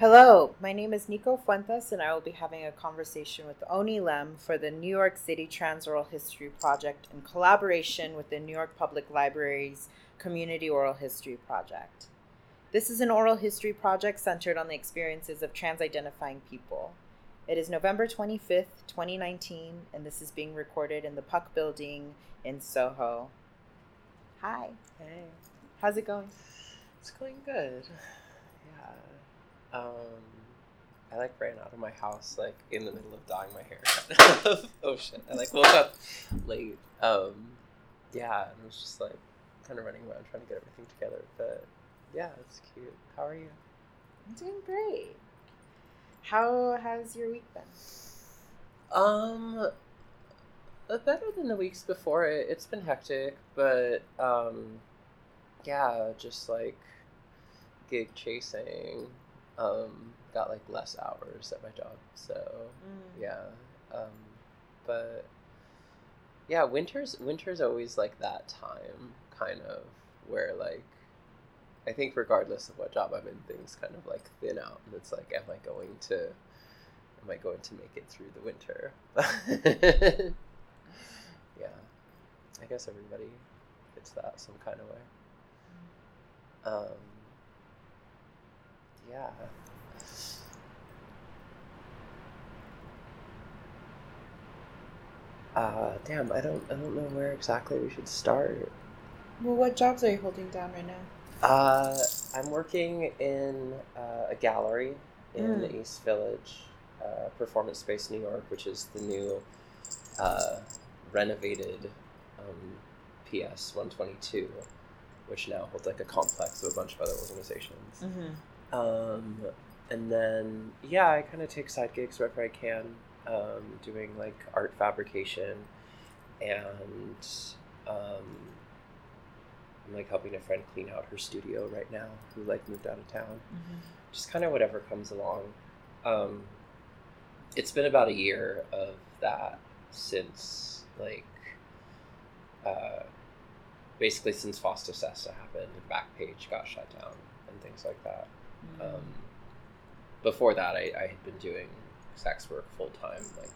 Hello, my name is Nico Fuentes, and I will be having a conversation with Oni Lem for the New York City Trans Oral History Project in collaboration with the New York Public Library's Community Oral History Project. This is an oral history project centered on the experiences of trans identifying people. It is November 25th, 2019, and this is being recorded in the Puck Building in Soho. Hi. Hey, How's it going? it's going good. Um, I like ran out of my house like in the middle of dyeing my hair. oh shit! I like woke up late. Um, yeah, and I was just like kind of running around trying to get everything together. But yeah, it's cute. How are you? I'm doing great. How has your week been? Um, uh, better than the weeks before it. It's been hectic, but um, yeah, just like gig chasing. Um, got like less hours at my job, so Mm. yeah. Um, but yeah, winter's winter's always like that time, kind of where like I think regardless of what job I'm in, things kind of like thin out, and it's like, am I going to, am I going to make it through the winter? yeah, I guess everybody hits that some kind of way. Um, yeah. Uh, damn, I don't, I don't know where exactly we should start. Well, what jobs are you holding down right now? Uh, I'm working in uh, a gallery in Mm. East Village, uh, Performance Space New York, which is the new uh, renovated um, PS 122, which now holds like a complex of a bunch of other organizations. Mm-hmm. Um, and then, yeah, I kind of take side gigs wherever I can, um, doing like art fabrication and um, I'm like helping a friend clean out her studio right now who like moved out of town. Mm-hmm. Just kind of whatever comes along. Um, it's been about a year of that since like uh, basically since Fosta Sesta happened and Backpage got shut down and things like that. Mm. Um, before that, I, I had been doing sex work full time, like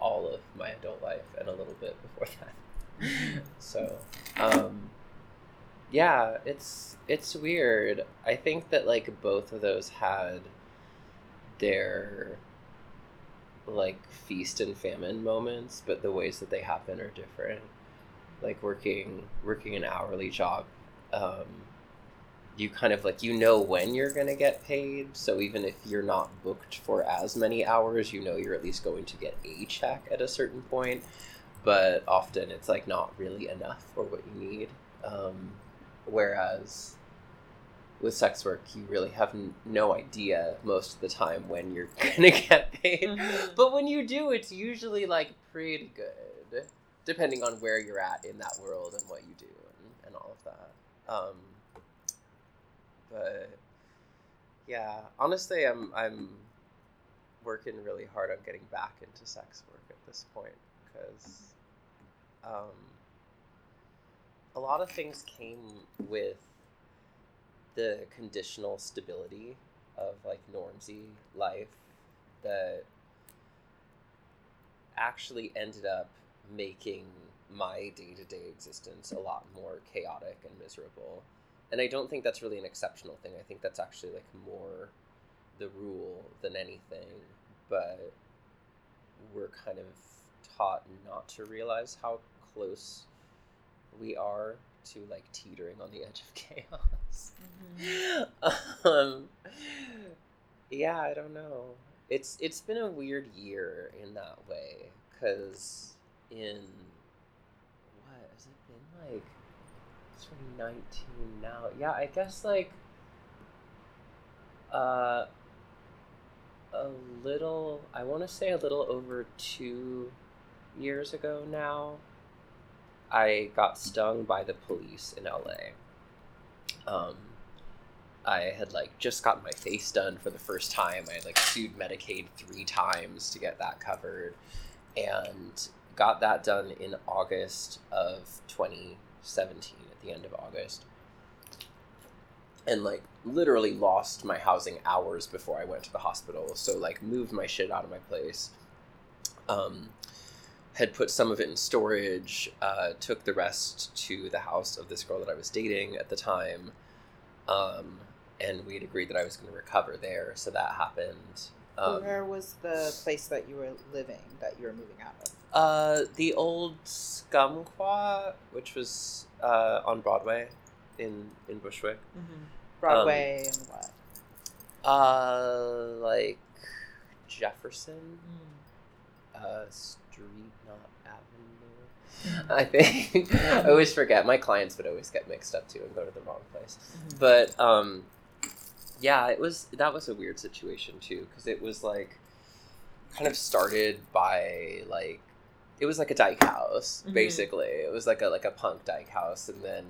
all of my adult life, and a little bit before that. so, um, yeah, it's it's weird. I think that like both of those had their like feast and famine moments, but the ways that they happen are different. Like working working an hourly job, um, you kind of like you know when you're gonna get paid. So even if you're not booked for as many hours, you know you're at least going to get a check at a certain point. But often it's like not really enough for what you need. Um, whereas with sex work, you really have n- no idea most of the time when you're gonna get paid. Mhm. But when you do, it's usually like pretty good, depending on where you're at in that world and what you do and, and all of that. Um, but yeah, honestly, I'm I'm working really hard on getting back into sex work at this point because um, a lot of things came with the conditional stability of like normsy life that actually ended up making my day-to-day existence a lot more chaotic and miserable and i don't think that's really an exceptional thing. I think that's actually like more the rule than anything. But we're kind of taught not to realize how close we are to like teetering on the edge of chaos. Um, yeah, I don't know. It's it's been a weird year in that way because in what has it been like 2019 now? Yeah, I guess like uh a little I want to say a little over 2 years ago now I got stung by the police in LA um, I had like just gotten my face done for the first time. I had like sued Medicaid three times to get that covered, and got that done in August of 2017 at the end of August. and like literally lost my housing hours before I went to the hospital. So like moved my shit out of my place. Um, had put some of it in storage. Uh, took the rest to the house of this girl that I was dating at the time. Um, and we had agreed that I was going to recover there. So that happened. Um, Where was the place that you were living that you were moving out of? uh, the old Scumquat, which was uh, on Broadway in in Bushwick. Mm-hmm. Broadway and what? Uh, like Jefferson, uh, Street, not Avenue. I think I always forget. My clients would always get mixed up too and go to the wrong place. Mhm. But um, yeah, it was that was a weird situation too because it was like kind of started by like it was like a dyke house Mhm. basically. It was like a like a punk dyke house, and then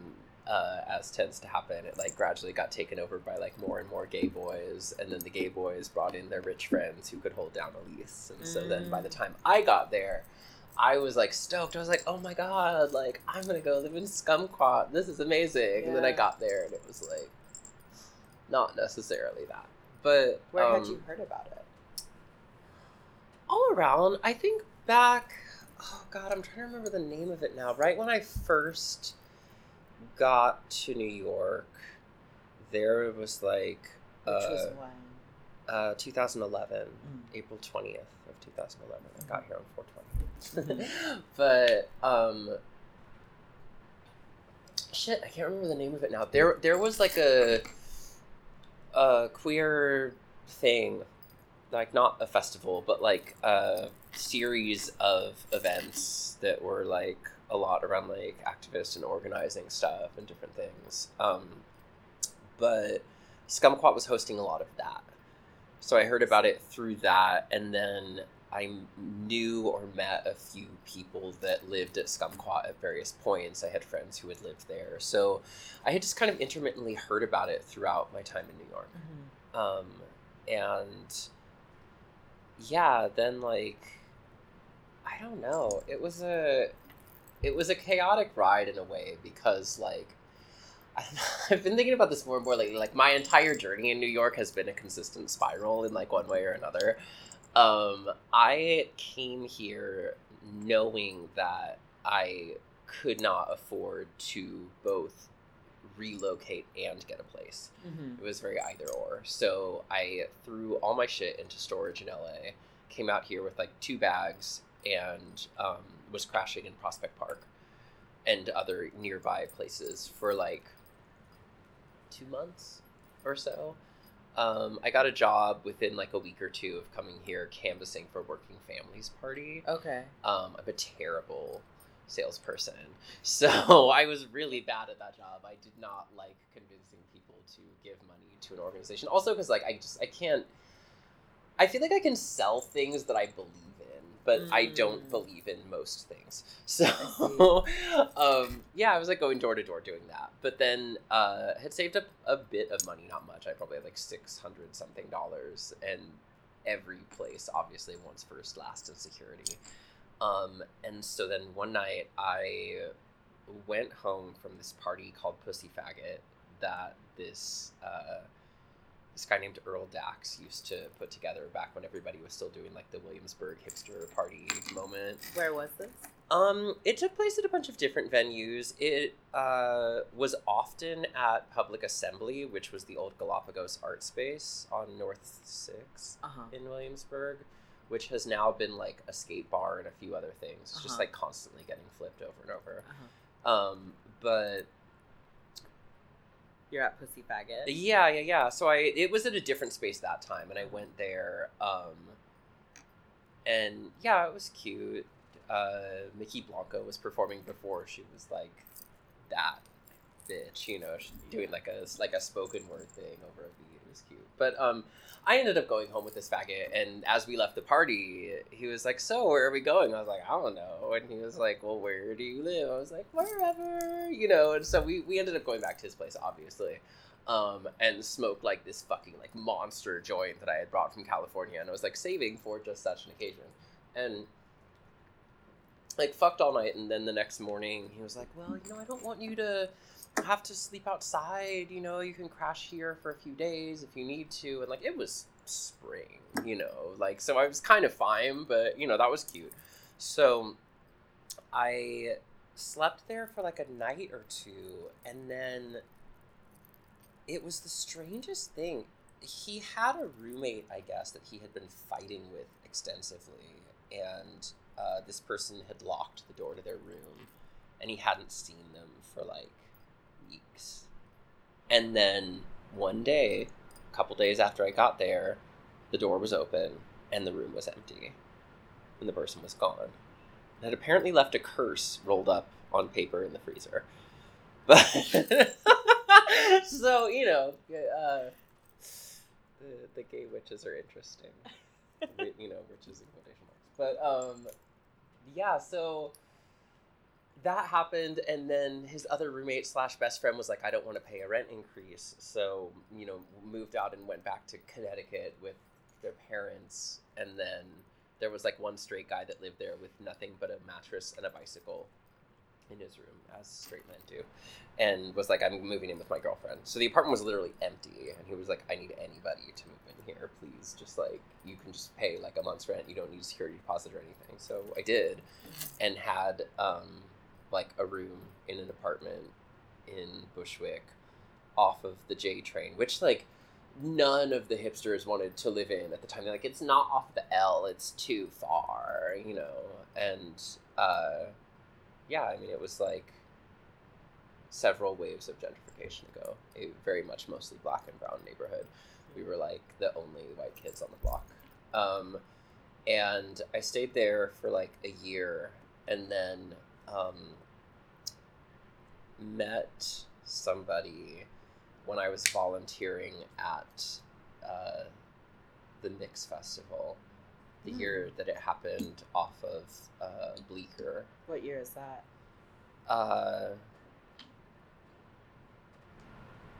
uh, as tends to happen, it like gradually got taken over by like more and more gay boys, and then the gay boys brought in their rich friends who could hold down a lease, and so then by the time I got there. I was like stoked. I was like, "Oh my god! Like I'm gonna go live in Scumquat. This is amazing." And then I got there, and it was like, not necessarily that, but Where had um, you heard about it? all around. I think back. Oh God, I'm trying to remember the name of it now. Right when I first got to New York, there was like Which uh, was when? uh, 2011, Mm. April 20th of 2011. I got here on 420. but um, shit, I can't remember the name of it now. There, there was like a a queer thing, like not a festival, but like a series of events that were like a lot around like activists and organizing stuff and different things. Um, but Scumquat was hosting a lot of that. So I heard about it through that, and then I knew or met a few people that lived at Scumquat at various points. I had friends who had lived there. So I had just kind of intermittently heard about it throughout my time in New York. Um, and yeah, then like I don't know. It was a it was a chaotic ride in a way because like I don't know, I've been thinking about this more and more lately. Like my entire journey in New York has been a consistent spiral in like one way or another. Um, I came here knowing that I could not afford to both relocate and get a place. Mm-hmm. It was very either or. So I threw all my shit into storage in LA, came out here with like two bags, and um, was crashing in Prospect Park and other nearby places for like two months or so. Um, I got a job within like a week or two of coming here canvassing for Working Families Party. Okay. Um, I'm a terrible salesperson. So I was really bad at that job. I did not like convincing people to give money to an organization. Also, because like I just I can't. I feel like I can sell things that I believe but I don't Mm. believe in most things. So, um, yeah, I was like going door to door doing that. But then uh, had saved up a bit of money, not much. I probably had like six hundred something dollars, and every place obviously wants first, last, and security. Um, and so then one night I went home from this party called Pussy Faggot that this uh, this guy named Earl Dax used to put together back when everybody was still doing like the Williamsburg hipster party moment. Where was this? Um, it took place at a bunch of different venues. It uh, was often at Public Assembly, which was the old Galapagos art space on North 6 Uh huh. in Williamsburg, which has now been like a skate bar and a few other things. It's just Uh-huh. like constantly getting flipped over and over. Uh-huh. Um, but You're at Pussy Faggot. yeah, yeah, yeah. So I it was at a different space that time, and I went there. Um, and yeah, it was cute. Uh, Mykki Blanco was performing before. She was like that bitch, you know, doing like a like a spoken word thing over a beat. It was cute. But um, I ended up going home with this faggot, and as we left the party, he was like, "So where are we going?" I was like, "I don't know," and he was like, "Well, where do you live?" I was like, "Wherever," you know. And so we we ended up going back to his place, obviously, um, and smoked like this fucking like monster joint that I had brought from California, and I was like saving for just such an occasion, and like fucked all night and then the next morning he was like well you know i don't want you to have to sleep outside. You know, you can crash here for a few days if you need to. And like, it was spring, you know, like, so I was kind of fine, but you know, that was cute. So I slept there for like a night or two, and then it was the strangest thing. He had a roommate, I guess, that he had been fighting with extensively, and uh, this person had locked the door to their room, and he hadn't seen them for like weeks. And then one day, a couple days after I got there, the door was open and the room was empty, and the person was gone. It had apparently left a curse rolled up on paper in the freezer. But so you know, uh, the the gay witches are interesting. you know, witches in quotation marks. But um, yeah. So that happened, and then his other roommate slash best friend was like, "I don't want to pay a rent increase," so you know, moved out and went back to Connecticut with their parents, and then there was like one straight guy that lived there with nothing but a mattress and a bicycle in his room, as straight men do, and was like, I'm moving in with my girlfriend. So the apartment was literally empty, and he was like, I need anybody to move in here, please. Just like, you can just pay like a month's rent. You don't need security deposit or anything. So I did, and had um, like a room in an apartment in Bushwick off of the J train, which like none of the hipsters wanted to live in at the time. They're like, it's not off the L, it's too far, you know. And uh, yeah, I mean, it was like several waves of gentrification ago. A very much mostly black and brown neighborhood. We were like the only white kids on the block. Um, and I stayed there for like a year and then um, met somebody when I was volunteering at uh, the Mix Festival the Hmm. year that it happened off of uh, Bleecker. What year is that? Uh,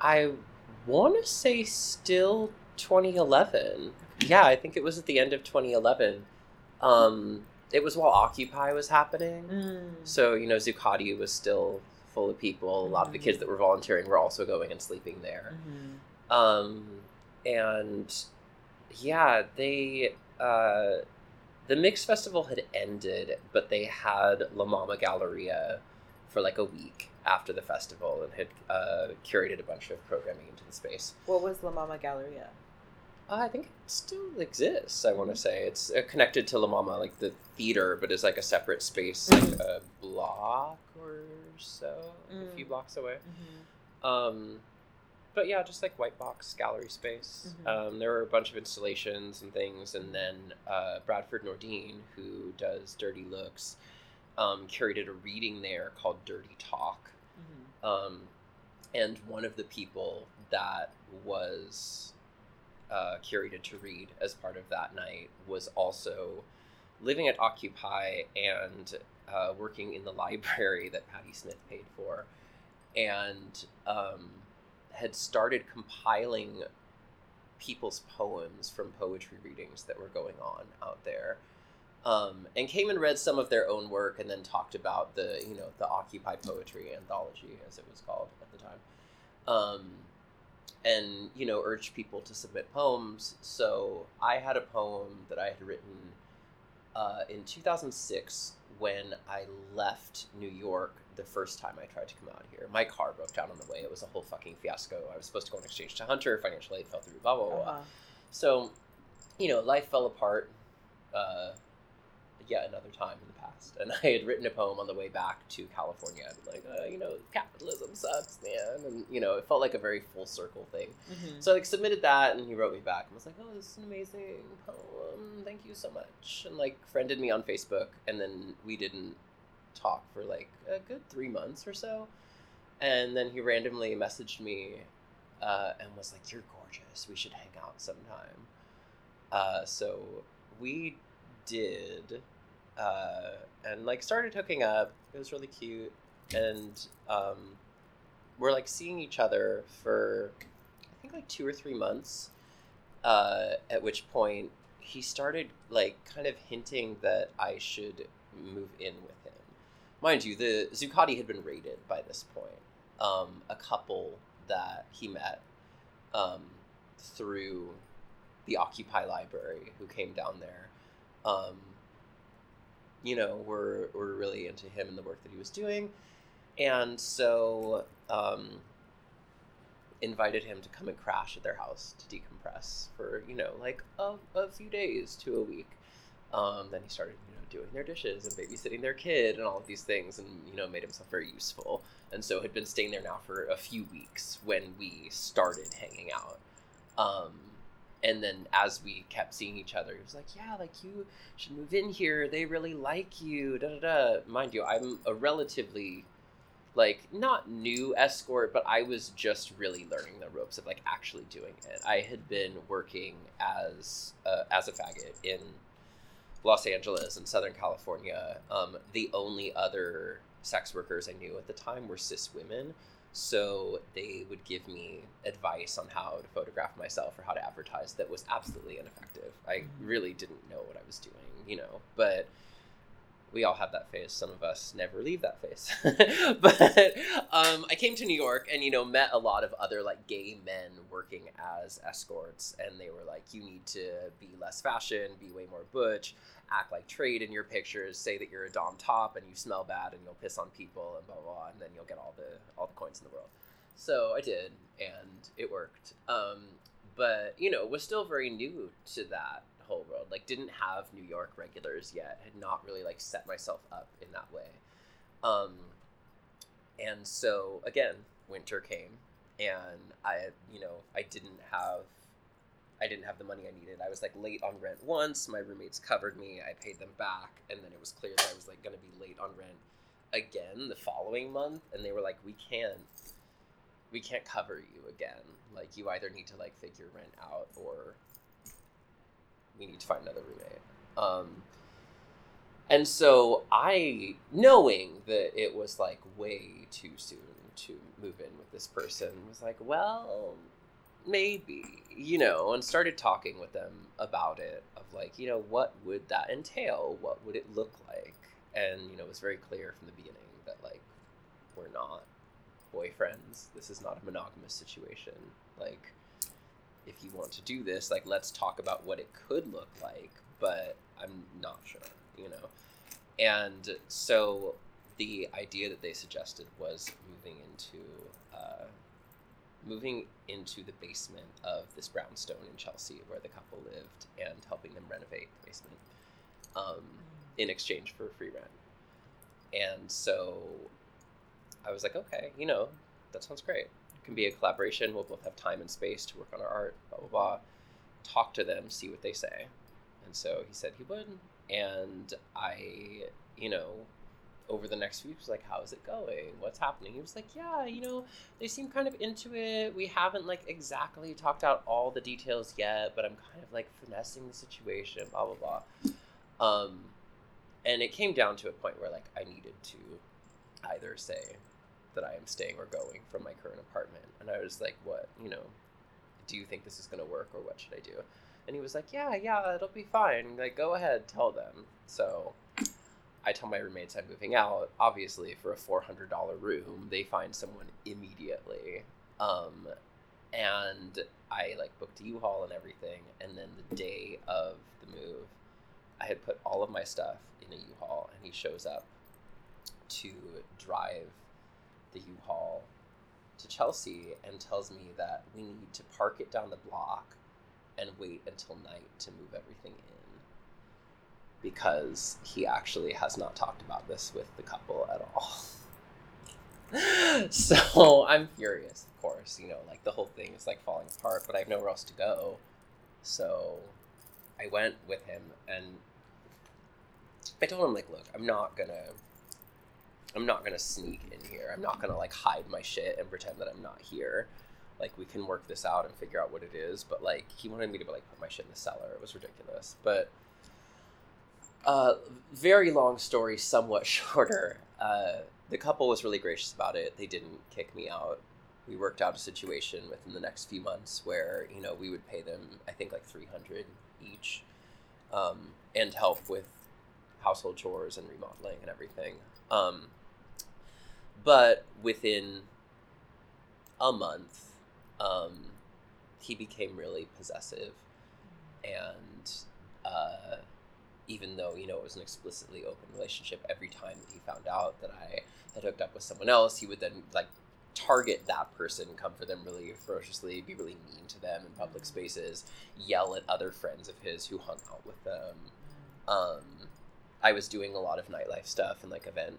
I want to say still 2011. Yeah, I think it was at the end of 2011. Um, it was while Occupy was happening. Mm. So, you know, Zuccotti was still full of people. A lot of the kids that were volunteering were also going and sleeping there. Mhm. Um, and yeah, they uh, the Mix Festival had ended, but they had La Mama Galleria for like a week after the festival and had uh, curated a bunch of programming into the space. What was La Mama Galleria? Uh, I think it still exists. I want to say it's uh, connected to La Mama, like the theater, but is like a separate space, like a block or so, a few Mm. blocks away. Mm-hmm. Um, but yeah, just like white box gallery space. Mhm. Um, there were a bunch of installations and things, and then uh, Bradford Nordeen, who does Dirty Looks, um, curated a reading there called Dirty Talk. Mm-hmm. Um, and one of the people that was uh, curated to read as part of that night was also living at Occupy and uh, working in the library that Patti Smith paid for, and um, had started compiling people's poems from poetry readings that were going on out there. Um, and came and read some of their own work and then talked about the you know the occupy poetry anthology as it was called at the time um, and you know urged people to submit poems. So i had a poem that i had written uh, in 2006 when i left new york the first time i tried to come out here. My car broke down on the way. It was a whole fucking fiasco. I was supposed to go on exchange to hunter. Financial aid fell through blah blah blah, blah. Uh-huh. So, you know, life fell apart uh, yet another time in the past. And I had written a poem on the way back to California. I'd be like, uh, you know, capitalism sucks, man. And, you know, it felt like a very full circle thing. Mhm. So I like, submitted that, and he wrote me back and was like, oh, this is an amazing poem. Thank you so much. And, like, friended me on Facebook. And then we didn't talk for, like, a good three months or so. And then he randomly messaged me uh, and was like, "You're gorgeous. We should hang out sometime." Uh, so we did, uh, and like started hooking up. It was really cute, and um, we're like seeing each other for I think like two or three months. Uh, at which point he started like kind of hinting that I should move in with him. Mind you, the Zuccotti had been raided by this point um, a couple that he met um, through the Occupy Library who came down there. Um, you know, were were really into him and the work that he was doing, and so um, invited him to come and crash at their house to decompress for you know like a, a few days to a week. Um, then he started you know doing their dishes and babysitting their kid and all of these things, and you know made himself very useful. And so had been staying there now for a few weeks when we started hanging out. Um, and then as we kept seeing each other, he was like, "Yeah, like you should move in here. They really like you." Da da da. Mind you, I'm a relatively like not new escort, but I was just really learning the ropes of like actually doing it. I had been working as as a faggot in Los Angeles and Southern California. Um, the only other sex workers I knew at the time were cis women, so they would give me advice on how to photograph myself or how to advertise that was absolutely ineffective. I really didn't know what I was doing, you know, but we all have that phase. Some of us never leave that phase. but um, I came to New York and, you know, met a lot of other like gay men working as escorts. And they were like, you need to be less fashion, be way more butch, act like trade in your pictures, say that you're a Dom top and you smell bad and you'll piss on people and blah, blah, blah. And then you'll get all the, all the coins in the world. So I did, and it worked. Um, but, you know, was still very new to that whole world. Like didn't have New York regulars yet. Had not really like set myself up in that way. Um, and so again, winter came, and I you know I didn't have. I didn't have the money I needed. I was like late on rent once. My roommates covered me. I paid them back, and then it was clear that I was like going to be late on rent again the following month. And they were like, "We can't, we can't cover you again. Like you either need to like figure rent out or we need to find another roommate. Um, and so I, knowing that it was like way too soon to move in with this person, was like, well, maybe, you know, and started talking with them about it of like, you know, what would that entail? What would it look like? And, you know, it was very clear from the beginning that like, we're not boyfriends. This is not a monogamous situation. Like, if you want to do this, like let's talk about what it could look like, but I'm not sure, you know. And so the idea that they suggested was moving into uh, moving into the basement of this brownstone in Chelsea where the couple lived and helping them renovate the basement um, in exchange for free rent. And so I was like, okay, you know, that sounds great It can be a collaboration. We'll both have time and space to work on our art, blah, blah, blah. Talk to them, see what they say. And so he said he would. And I, you know, over the next few weeks, like, how is it going? What's happening? He was like, yeah, you know, they seem kind of into it. We haven't, like, exactly talked out all the details yet, but I'm kind of, like, finessing the situation, blah, blah, blah. Um, and it came down to a point where, like, I needed to either say, that I am staying or going from my current apartment. And I was like, what, you know, do you think this is going to work or what should I do? And he was like, yeah, yeah, it'll be fine. Like, go ahead, tell them. So I tell my roommates I'm moving out. Obviously, for a $400 room, they find someone immediately. Um, and I like booked a U-Haul and everything. And then the day of the move, I had put all of my stuff in a U-Haul, and he shows up to drive the U-Haul to Chelsea and tells me that we need to park it down the block and wait until night to move everything in because he actually has not talked about this with the couple at all. so I'm furious, of course. You know, like the whole thing is like falling apart, but I have nowhere else to go. So I went with him and I told him, like, look, I'm not gonna I'm not gonna sneak in here. I'm not gonna like hide my shit and pretend that I'm not here. Like we can work this out and figure out what it is. But like he wanted me to like put my shit in the cellar. It was ridiculous. But uh, very long story, somewhat shorter. Uh, the couple was really gracious about it. They didn't kick me out. We worked out a situation within the next few months where you know we would pay them, I think like three hundred each, um, and help with household chores and remodeling and everything. Um, but within a month, um, he became really possessive, and uh, even though you know it was an explicitly open relationship, every time that he found out that I had hooked up with someone else, he would then like target that person, come for them really ferociously, be really mean to them in public spaces, yell at other friends of his who hung out with them. Um, I was doing a lot of nightlife stuff and like event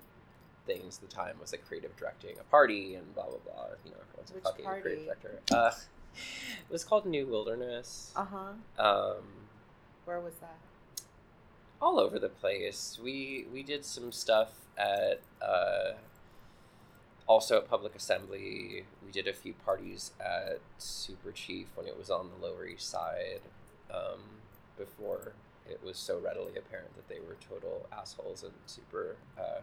things. At the time was like creative directing a party and blah blah blah. You know, everyone's Which a fucking party? creative director. Uh, it was called New Wilderness. Uh huh. Um, Where was that? All over the place. We we did some stuff at uh, also at Public Assembly. We did a few parties at Super Chief when it was on the Lower East Side. Um, before it was so readily apparent that they were total assholes and super uh,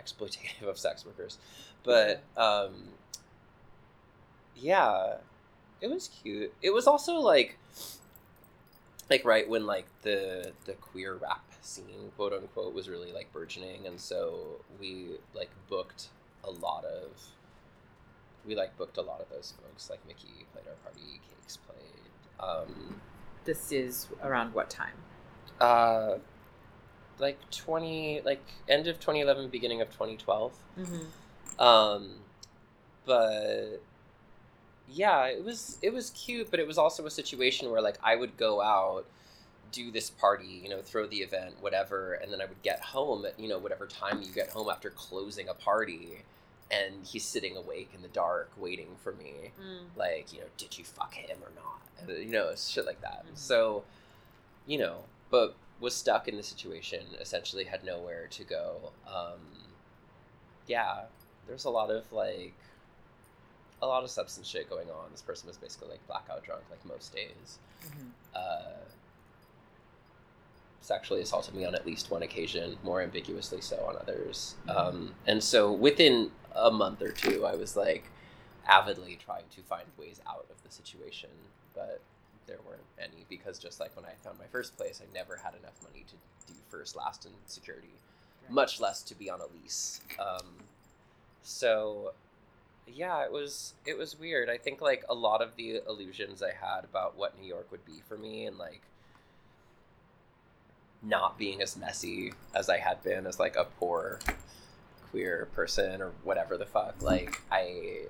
exploitative of sex workers. But um, yeah, it was cute. It was also like like right when like the the queer rap scene quote unquote was really like burgeoning and so we like booked a lot of we like booked a lot of those folks like Mykki played our party cakes played um This is around what time? uh like 20 like end of 2011 beginning of 2012 Mm-hmm. um but yeah it was it was cute but it was also a situation where like i would go out do this party you know throw the event whatever and then i would get home at you know whatever time you get home after closing a party and he's sitting awake in the dark waiting for me like you know did you fuck him or not? You know shit like that. Mhm. so you know but was stuck in the situation essentially had nowhere to go. Um yeah there's a lot of like a lot of substance shit going on. This person was basically like blackout drunk like most days. Mm-hmm. uh sexually assaulted me on at least one occasion more ambiguously so on others. Um and so within a month or two i was like avidly trying to find ways out of the situation but there weren't any because just like when i found my first place i never had enough money to do first last and security much less to be on a lease. Um so yeah it was it was weird. I think like a lot of the illusions i had about what new york would be for me and like not being as messy as i had been as like a poor queer person or whatever the fuck like i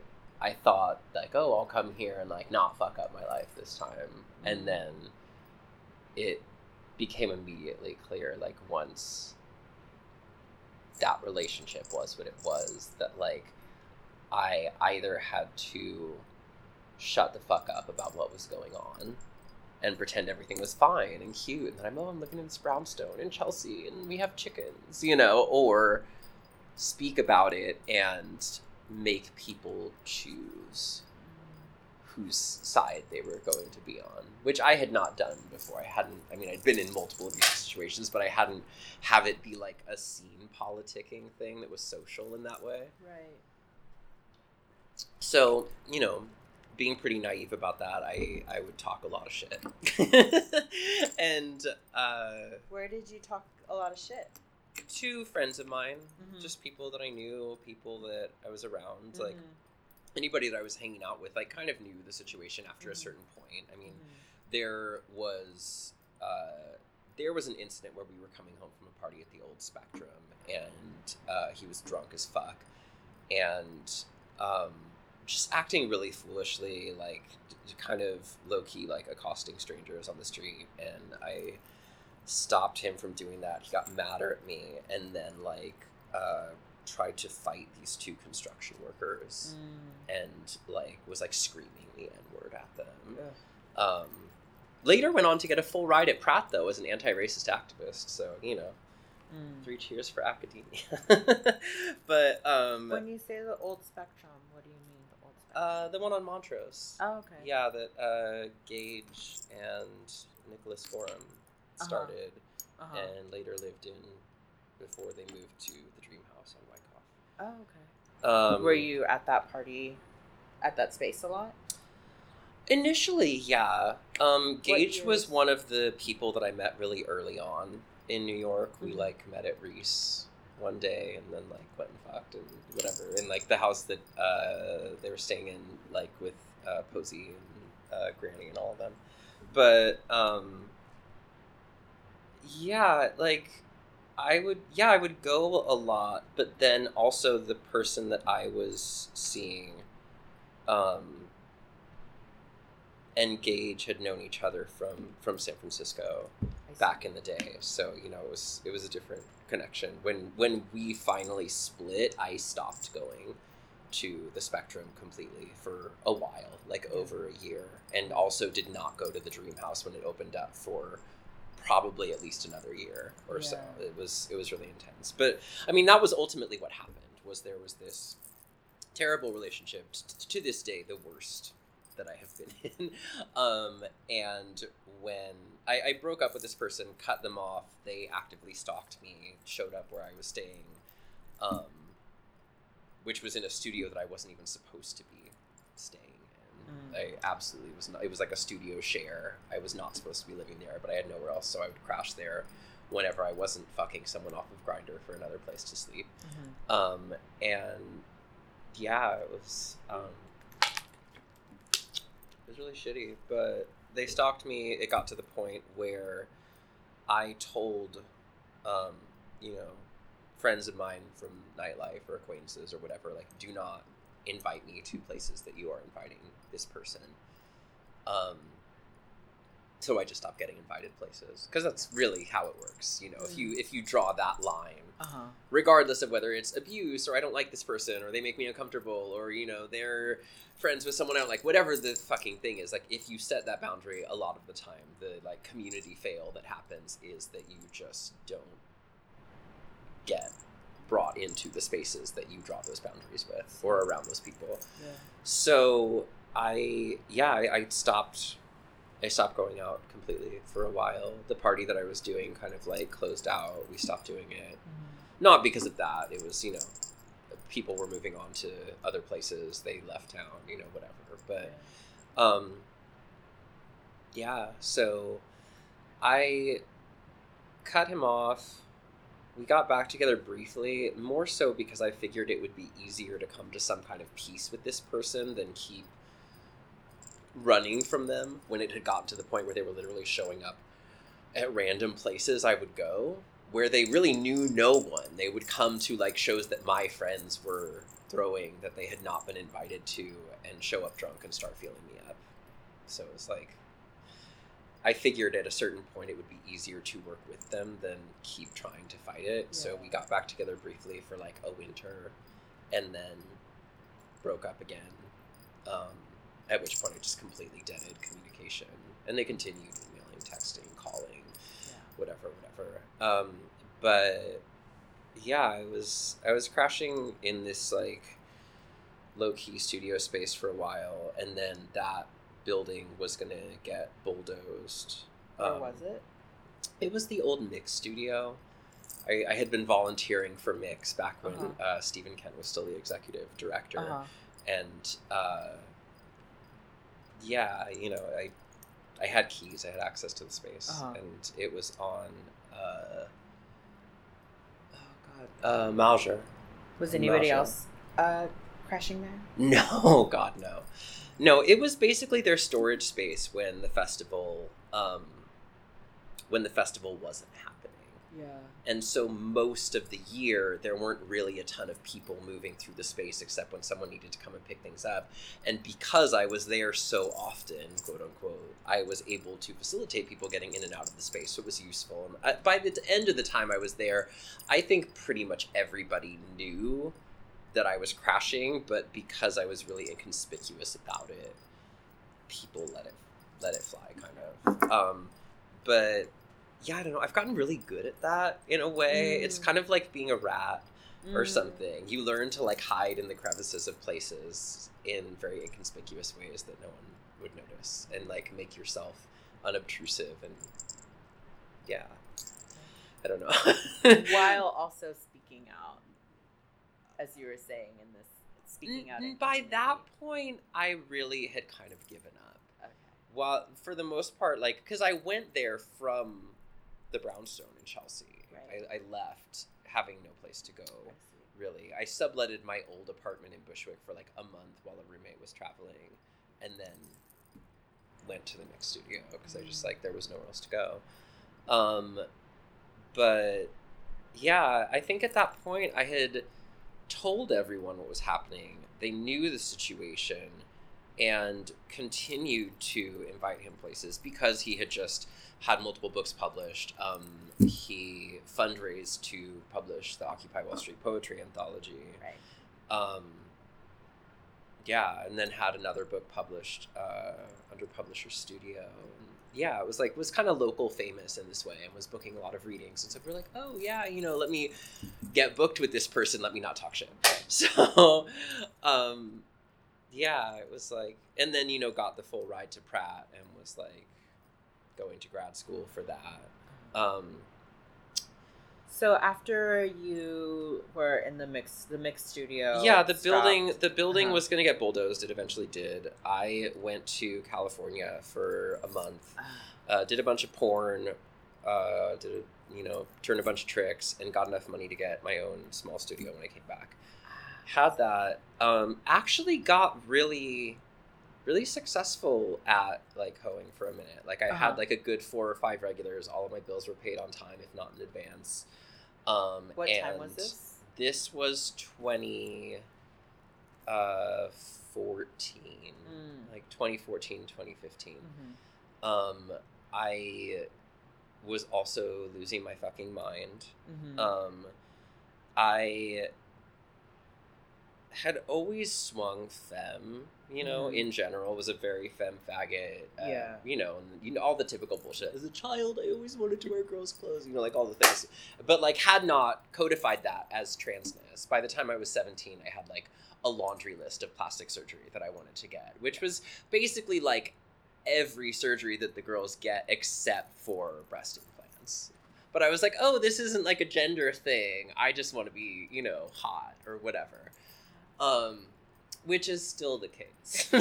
i thought like oh i'll come here and like not fuck up my life this time. And mm-hmm. then it became immediately clear like once that relationship was what it was that like I either had to shut the fuck up about what was going on and pretend everything was fine and cute and that I'm oh I'm living in this brownstone in Chelsea and we have chickens, you know, or speak about it and make people choose whose side they were going to be on, which I had not done before. I hadn't. I mean, I'd been in multiple of these situations, but I hadn't have it be like a scene politicking thing that was social in that way. Right. So you know, being pretty naive about that, I I would talk a lot of shit, and uh, Where did you talk a lot of shit? two friends of mine, Mhm. just people that I knew, people that I was around, like Mhm. anybody that I was hanging out with, like kind of knew the situation after a Mhm. certain point. I mean. Mhm. there was uh, there was an incident where we were coming home from a party at the old Spectrum, and uh, he was drunk as fuck, and um, just acting really foolishly, like kind of low key, like accosting strangers on the street, and I stopped him from doing that. He got madder at me, and then like uh, tried to fight these two construction workers, Mm. and like was like screaming the n word at them. Ugh. Um, later went on to get a full ride at Pratt though as an anti-racist activist. So you know, Mm. three cheers for academia. but um, When you say the old spectrum, what do you mean the old spectrum? Uh, the one on Montrose. oh, okay. Yeah, that uh, Gage and Nicholas Forum started Uh-huh. and later lived in before they moved to the Dream House on Wyckoff. Oh, okay. Um, Were you at that party, at that space a lot? Initially, yeah. Um, Gage was one of the people that I met really early on in New York. We Mhm. like met at Reese one day and then like went and fucked and whatever. And like the house that uh, they were staying in, like with uh, Posey and uh, Granny and all of them. But um, yeah, like I would, yeah, I would go a lot, but then also the person that I was seeing, um, and Gage had known each other from from San Francisco back in the day. So you know, it was it was a different connection. When when we finally split, I stopped going to the Spectrum completely for a while, like over a year, and also did not go to the Dream House when it opened up for probably at least another year or so. It was it was really intense. But I mean, that was ultimately what happened. Was there was this terrible relationship t- to this day, the worst that I have been in. Um, and when I, I broke up with this person, cut them off, they actively stalked me, showed up where I was staying, um, which was in a studio that I wasn't even supposed to be staying in. Mm. I absolutely was not. It was like a studio share. I was not supposed to be living there, but I had nowhere else, so I would crash there whenever I wasn't fucking someone off of Grindr for another place to sleep. Mhm. Um, and yeah, it was um, was really shitty. But they stalked me. It got to the point where I told, um, you know, friends of mine from nightlife or acquaintances or whatever, like, do not invite me to places that you are inviting this person. Um, so I just stopped getting invited places because that's really how it works. You know, if you if you draw that line, Uh-huh. regardless of whether it's abuse or I don't like this person or they make me uncomfortable or you know they're friends with someone else like whatever the fucking thing is like if you set that boundary a lot of the time the like community fail that happens is that you just don't get brought into the spaces that you draw those boundaries with or around those people Yeah. so I yeah I, I stopped I stopped going out completely for a while the party that I was doing kind of like closed out we stopped doing it Mhm. not because of that. It was, you know, people were moving on to other places. They left town, you know, whatever. But, um, yeah, so I cut him off. We got back together briefly, more so because I figured it would be easier to come to some kind of peace with this person than keep running from them when it had gotten to the point where they were literally showing up at random places I would go where they really knew no one. They would come to like shows that my friends were throwing that they had not been invited to and show up drunk and start feeling me up. So it was like I figured at a certain point it would be easier to work with them than keep trying to fight it. So we got back together briefly for like a winter and then broke up again. Um, at which point I just completely deaded communication. And they continued emailing, texting, calling, Yeah. whatever, whatever. Um, but yeah, I was I was crashing in this like low key studio space for a while, and then that building was gonna get bulldozed. Where Um, was it? It was the old Mix studio. I, I had been volunteering for Mix back when Uh-huh. uh Stephen Kent was still the executive director Uh-huh. and uh, yeah, you know, I I had keys, I had access to the space, Uh-huh. and it was on. Uh, oh God, uh, Malger. Was anybody Masha. else uh, crashing there? No, God, no, no. It was basically their storage space when the festival, um, when the festival wasn't happening. And so most of the year, there weren't really a ton of people moving through the space except when someone needed to come and pick things up. And because I was there so often, quote unquote, I was able to facilitate people getting in and out of the space. So it was useful. And by the end of the time I was there, I think pretty much everybody knew that I was crashing, but because I was really inconspicuous about it, people let it let it fly, kind of. Um, but yeah, I don't know. I've gotten really good at that in a way. It's Mm. kind of like being a rat or Mm. something. You learn to like hide in the crevices of places in very inconspicuous ways that no one would notice, and like make yourself unobtrusive and yeah. I don't know. While also speaking out, as you were saying in this speaking out. by that point, I really had kind of given up. Okay. Well, for the most part, like, because I went there from the brownstone in Chelsea. Right. I, I left having no place to go really. I subletted my old apartment in Bushwick for like a month while a roommate was traveling, and then went to the next studio because I just like there was nowhere else to go. Um, but yeah, I think at that point I had told everyone what was happening. They knew the situation and continued to invite him places because he had just had multiple books published. Um, he fundraised to publish the Occupy Wall Street Poetry Anthology. Right. Um, yeah, and then had another book published uh, under Publisher Studio. And yeah, it was like was kind of local famous in this way, and was booking a lot of readings. And so we're like, oh yeah, you know, let me get booked with this person. Let me not talk shit. So, um, yeah, it was like, and then you know, got the full ride to Pratt, and was like going to grad school for that. Um, So after you were in the mix, the mix studio. yeah, the stopped- building the building Uh-huh. was going to get bulldozed. It eventually did. I went to California for a month. Uh, did a bunch of porn. Uh, did a, you know turned a bunch of tricks and got enough money to get my own small studio when I came back. Had that. Um, actually got really really successful at like hoeing for a minute. Like I Uh-huh. had like a good four or five regulars. All of my bills were paid on time, if not in advance. Um, What time was this? This was twenty uh 14 Mm. like 2014 2015 Mhm. um i was also losing my fucking mind Mhm. um i had always swung femme you know Mhm. in general was a very femme faggot uh, Yeah. you know and you know all the typical bullshit. As a child i always wanted to wear girls clothes you know like all the things. But like had not codified that as transness. By the time i was 17 i had like a laundry list of plastic surgery that i wanted to get which was basically like every surgery that the girls get except for breast implants. But i was like oh this isn't like a gender thing. I just want to be you know hot or whatever um which is still the case.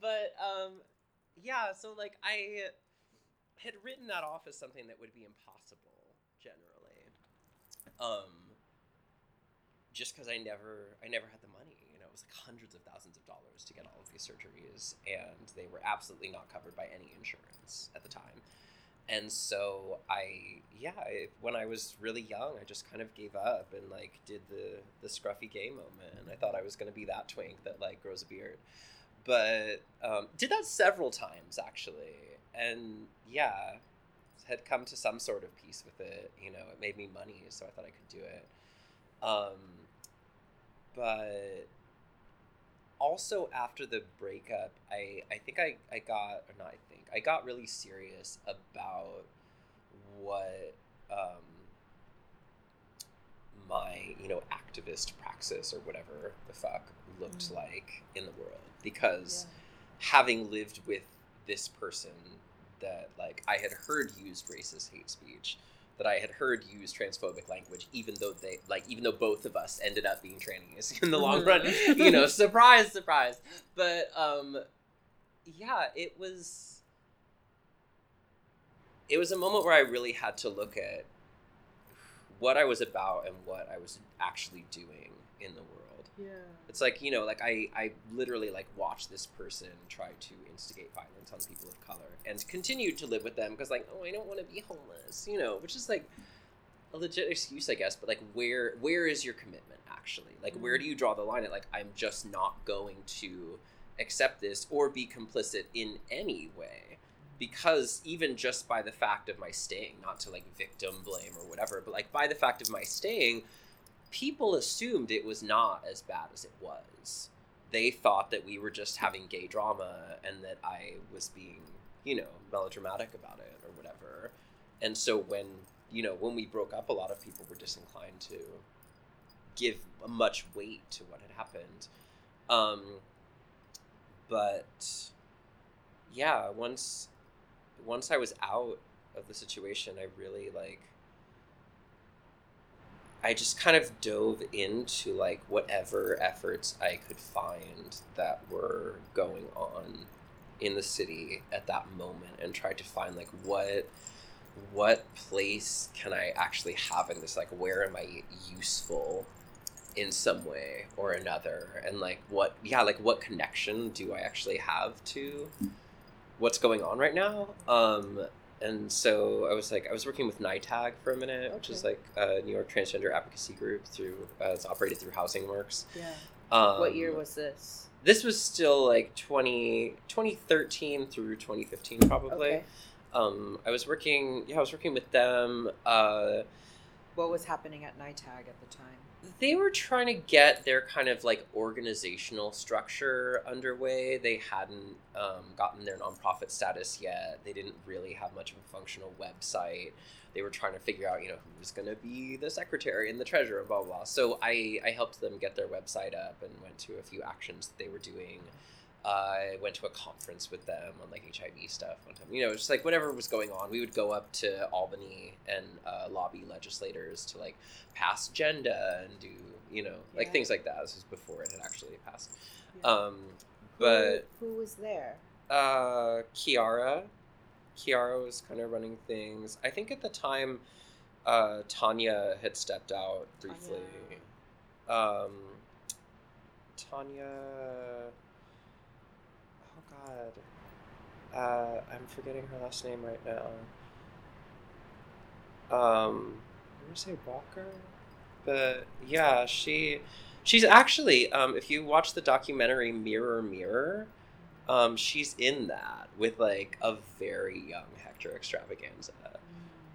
But um yeah so like i had written that off as something that would be impossible generally. Um just because i never i never had the money you know it was like hundreds of thousands of dollars to get all of these surgeries and they were absolutely not covered by any insurance at the time and so i yeah I, when i was really young i just kind of gave up and like did the the scruffy gay moment. And i thought i was going to be that twink that like grows a beard. But um, did that several times actually. And yeah had come to some sort of peace with it. You know it made me money so i thought i could do it. Um, but also after the breakup i i think i i got or not i got really serious about what um my you know activist praxis or whatever the fuck looked Mm. like in the world because having lived with this person that like I had heard used racist hate speech, that I had heard used transphobic language, even though they like even though both of us ended up being trannies in the long run, you know, surprise, surprise. But um, yeah, it was it was a moment where I really had to look at what I was about and what I was actually doing in the world. Yeah. It's like, you know, like I, I literally like watched this person try to instigate violence on people of color and continued to live with them because like, oh, I don't want to be homeless, you know, which is like a legit excuse, I guess, but like where where is your commitment actually? Like where do mm. you draw the line at like I'm just not going to accept this or be complicit in any way? Because even just by the fact of my staying, not to like victim blame or whatever, but like by the fact of my staying, people assumed it was not as bad as it was. They thought that we were just having gay drama and that I was being, you know, melodramatic about it or whatever. And so when, you know, when we broke up, a lot of people were disinclined to give much weight to what had happened. Um, but yeah, once once I was out of the situation, I really like I just kind of dove into like whatever efforts I could find that were going on in the city at that moment and tried to find like what what place can I actually have in this? Like, where am I useful in some way or another? And like, what, yeah, like, what connection do I actually have to what's going on right now? Um, and so I was like, I was working with NYTAG for a minute, okay. which is like a New York transgender advocacy group through, uh, it's operated through Housing Works. Yeah. Um, what year was this? This was still like 20, 2013 through 2015, probably. Okay. Um, I was working, yeah, I was working with them. Uh, what was happening at NYTAG at the time? They were trying to get their kind of like organizational structure underway. They hadn't um, gotten their nonprofit status yet. They didn't really have much of a functional website. They were trying to figure out, you know, who's going to be the secretary and the treasurer, blah, blah, blah. So I, I helped them get their website up and went to a few actions that they were doing. I went to a conference with them on like HIV stuff one time. You know, just like whatever was going on, we would go up to Albany and uh, lobby legislators to like pass GENDA and do you know like yeah. things like that. This was before it had actually passed. Yeah. Um, but who, who, was there? Uh, Kiara. Kiara was kind of running things. I think at the time, uh, Tanya had stepped out briefly. Tanya. Um, Tanya god. Uh, I'm forgetting her last name right now. Um, I'm gonna say Walker, but yeah, she, she's actually. Um, if you watch the documentary Mirror Mirror, um, she's in that with like a very young Hector Xtravaganza.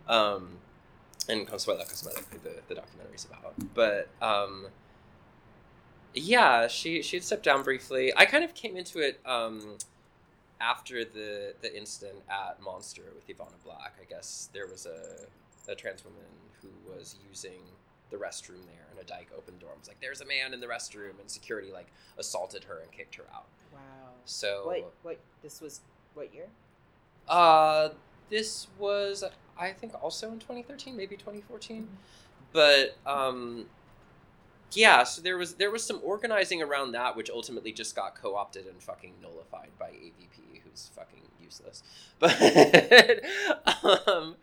Um, and Consuela Cosmetic, the the documentary's about, but um yeah, she she stepped down briefly. I kind of came into it um, after the the incident at Monster with Ivana Black. I guess there was a a trans woman who was using the restroom there, and a dyke opened the door and was like, "There's a man in the restroom," and security like assaulted her and kicked her out. Wow. So what what this was what year? Uh, this was I think also in 2013, maybe 2014, mm-hmm. but um yeah, so there was there was some organizing around that, which ultimately just got co opted and fucking nullified by AVP, fucking useless. But um,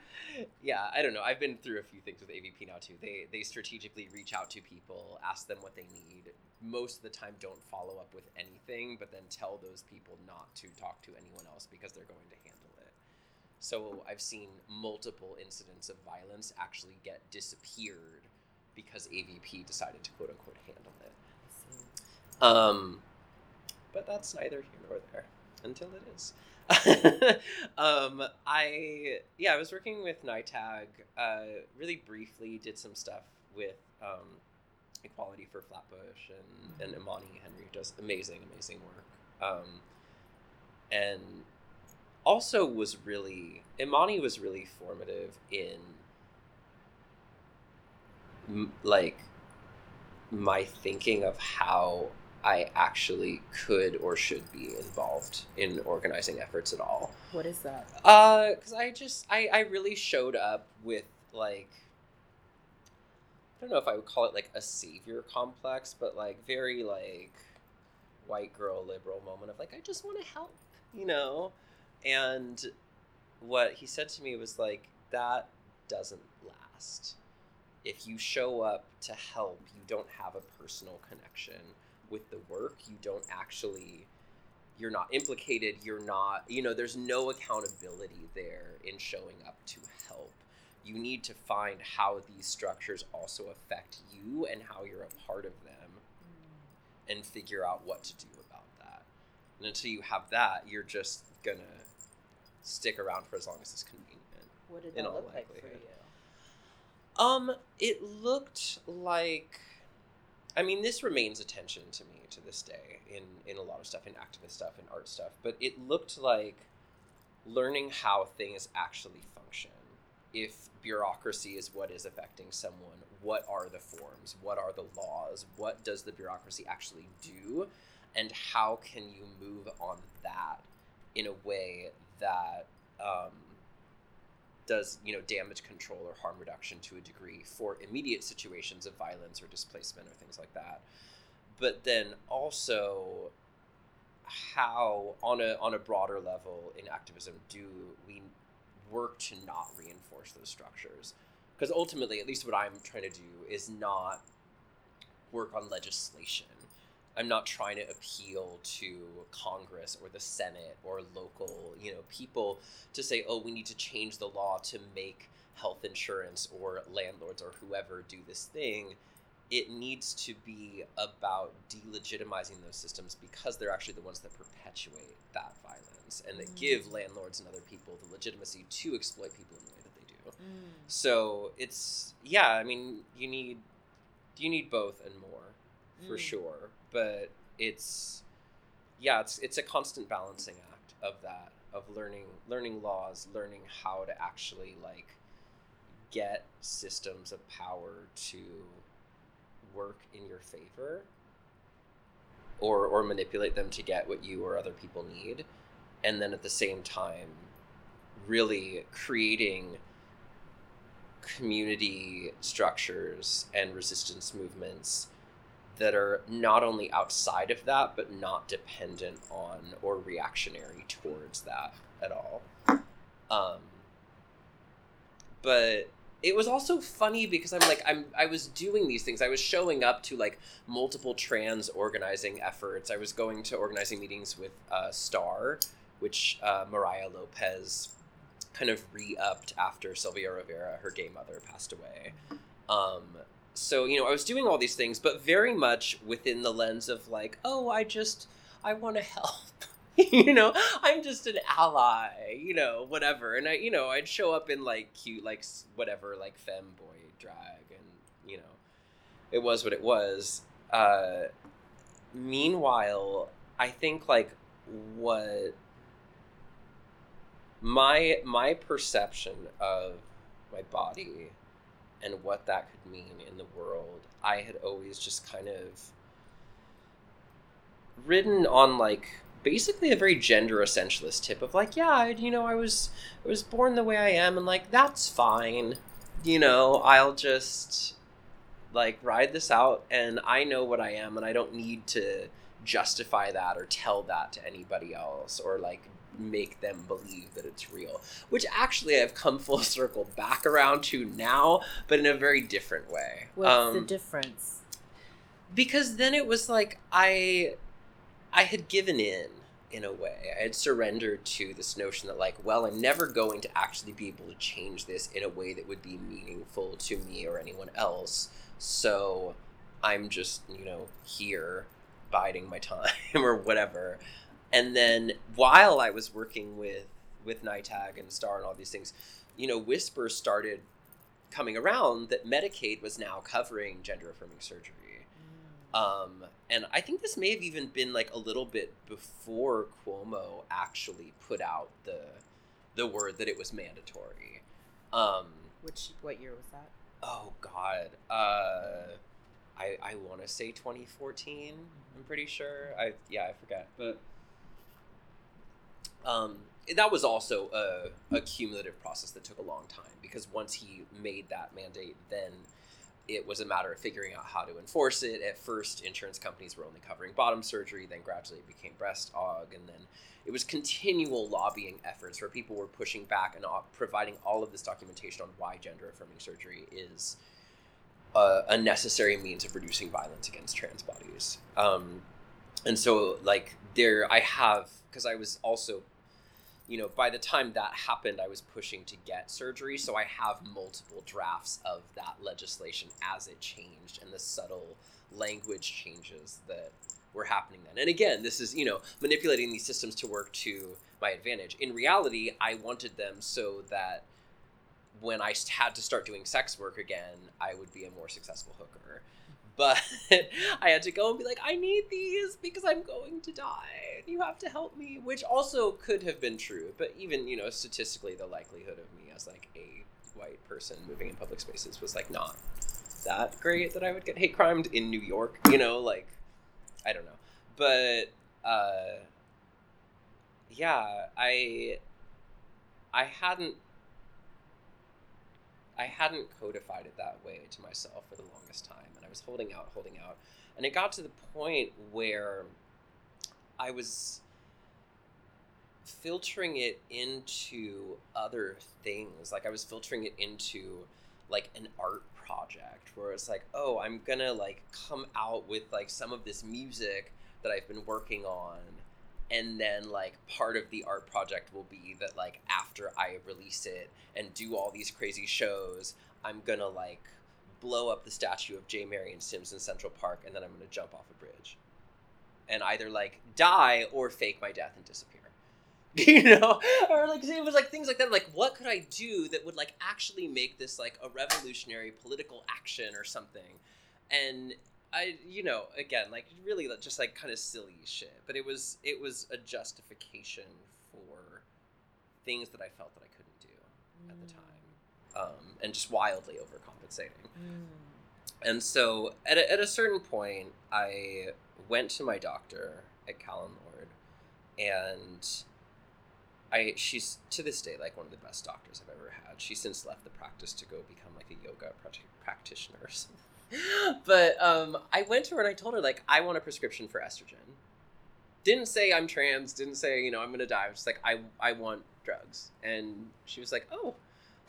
yeah, I don't know. I've been through a few things with AVP now too. They they strategically reach out to people, ask them what they need. Most of the time, don't follow up with anything, but then tell those people not to talk to anyone else because they're going to handle it. So I've seen multiple incidents of violence actually get disappeared because AVP decided to quote unquote handle it. Um, but that's neither here nor there until it is. um, I yeah, I was working with NYTAG. Uh, really briefly, did some stuff with um, Equality for Flatbush and and Imani Henry does amazing, amazing work. Um, and also was really Imani was really formative in like my thinking of how I actually could or should be involved in organizing efforts at all. What is that? Uh, because I just I I really showed up with like I don't know if I would call it like a savior complex, but like very like white girl liberal moment of like I just want to help, you know, and what he said to me was like that doesn't last if you show up to help, you don't have a personal connection with the work. You don't actually, you're not implicated. You're not, you know, there's no accountability there in showing up to help. You need to find how these structures also affect you and how you're a part of them mm. and figure out what to do about that. And until you have that, you're just to stick around for as long as it's convenient. What did that look like for you? Um, it looked like I mean, this remains a tension to me to this day in in a lot of stuff, in activist stuff, in art stuff. But it looked like learning how things actually function. If bureaucracy is what is affecting someone, what are the forms? What are the laws? What does the bureaucracy actually do? And how can you move on that in a way that um, does you know damage control or harm reduction to a degree for immediate situations of violence or displacement or things like that but then also how on a on a broader level in activism do we work to not reinforce those structures. Because ultimately, at least what I'm trying to do is not work on legislation. I'm not trying to appeal to Congress or the Senate or local, you know, people to say, "Oh, we need to change the law to make health insurance or landlords or whoever do this thing." It needs to be about delegitimizing those systems because they're actually the ones that perpetuate that violence and that mm. give landlords and other people the legitimacy to exploit people in the way that they do. Mm. So it's yeah, I mean, you need you need both and more for mm. sure but it's yeah it's it's a constant balancing act of that of learning learning laws learning how to actually like get systems of power to work in your favor or or manipulate them to get what you or other people need and then at the same time really creating community structures and resistance movements that are not only outside of that but not dependent on or reactionary towards that at all um, but it was also funny because I'm like I'm I was doing these things. I was showing up to like multiple trans organizing efforts. I was going to organizing meetings with uh, Star, which uh, Mariah Lopez kind of re-upped after Sylvia Rivera, her gay mother, passed away. Um, so you know, I was doing all these things, but very much within the lens of like, oh, I just I want to help. you know, I'm just an ally, you know, whatever. And I, you know, I'd show up in like cute, like whatever, like femboy drag, and you know, it was what it was. Uh, meanwhile, I think like what my my perception of my body and what that could mean in the world, I had always just kind of ridden on like basically a very gender essentialist tip of like, yeah, I, you know, I was I was born the way I am and like that's fine. You know, I'll just like ride this out and I know what I am and I don't need to justify that or tell that to anybody else or like make them believe that it's real, which actually I've come full circle back around to now, but in a very different way. What's um, the difference? Because then it was like I I had given in in a way. I had surrendered to this notion that like, well, I'm never going to actually be able to change this in a way that would be meaningful to me or anyone else. So I'm just, you know, here biding my time or whatever and then while I was working with with NYTAG and Star and all these things, you know, Whisper started coming around that Medicaid was now covering gender affirming surgery. Mm. Um, and I think this may have even been like a little bit before Cuomo actually put out the the word that it was mandatory. Um, Which what year was that? Oh God, uh, I I want to say 2014. I'm pretty sure. I yeah I forget, but um, that was also a, a cumulative process that took a long time because once he made that mandate, then it was a matter of figuring out how to enforce it. At first, insurance companies were only covering bottom surgery, then gradually it became breast aug, and then it was continual lobbying efforts where people were pushing back and providing all of this documentation on why gender affirming surgery is a, a, necessary means of reducing violence against trans bodies. Um, and so, like, there, I have, because I was also you know, by the time that happened, I was pushing to get surgery. So I have multiple drafts of that legislation as it changed and the subtle language changes that were happening then. And again, this is, you know, manipulating these systems to work to my advantage. In reality, I wanted them so that when I had to start doing sex work again, I would be a more successful hooker but I had to go and be like, I need these because I'm going to die. You have to help me, which also could have been true. But even, you know, statistically, the likelihood of me as like a white person moving in public spaces was like not that great that I would get hate crimed in New York, you know, like, I don't know. But, uh, yeah, I, I hadn't I hadn't codified it that way to myself for the longest time, was holding out, holding out, and it got to the point where I was filtering it into other things. Like I was filtering it into like an art project where it's like, oh, I'm gonna like come out with like some of this music that I've been working on. And then like part of the art project will be that like after I release it and do all these crazy shows, I'm gonna like blow up the statue of J. Marion Sims in Central Park and then I'm gonna jump off a bridge. And either like die or fake my death and disappear. you know or like it was like things like that like what could i do that would like actually make this like a revolutionary political action or something and i you know again like really just like kind of silly shit but it was it was a justification for things that i felt that i couldn't do at the mm. time um, and just wildly overcompensating mm. and so at a, at a certain point i went to my doctor at callan lord and I she's to this day like one of the best doctors I've ever had. She's since left the practice to go become like a yoga practitioner or something. but um, I went to her and I told her like I want a prescription for estrogen. Didn't say I'm trans. Didn't say you know I'm gonna die. I was just like I I want drugs. And she was like, oh,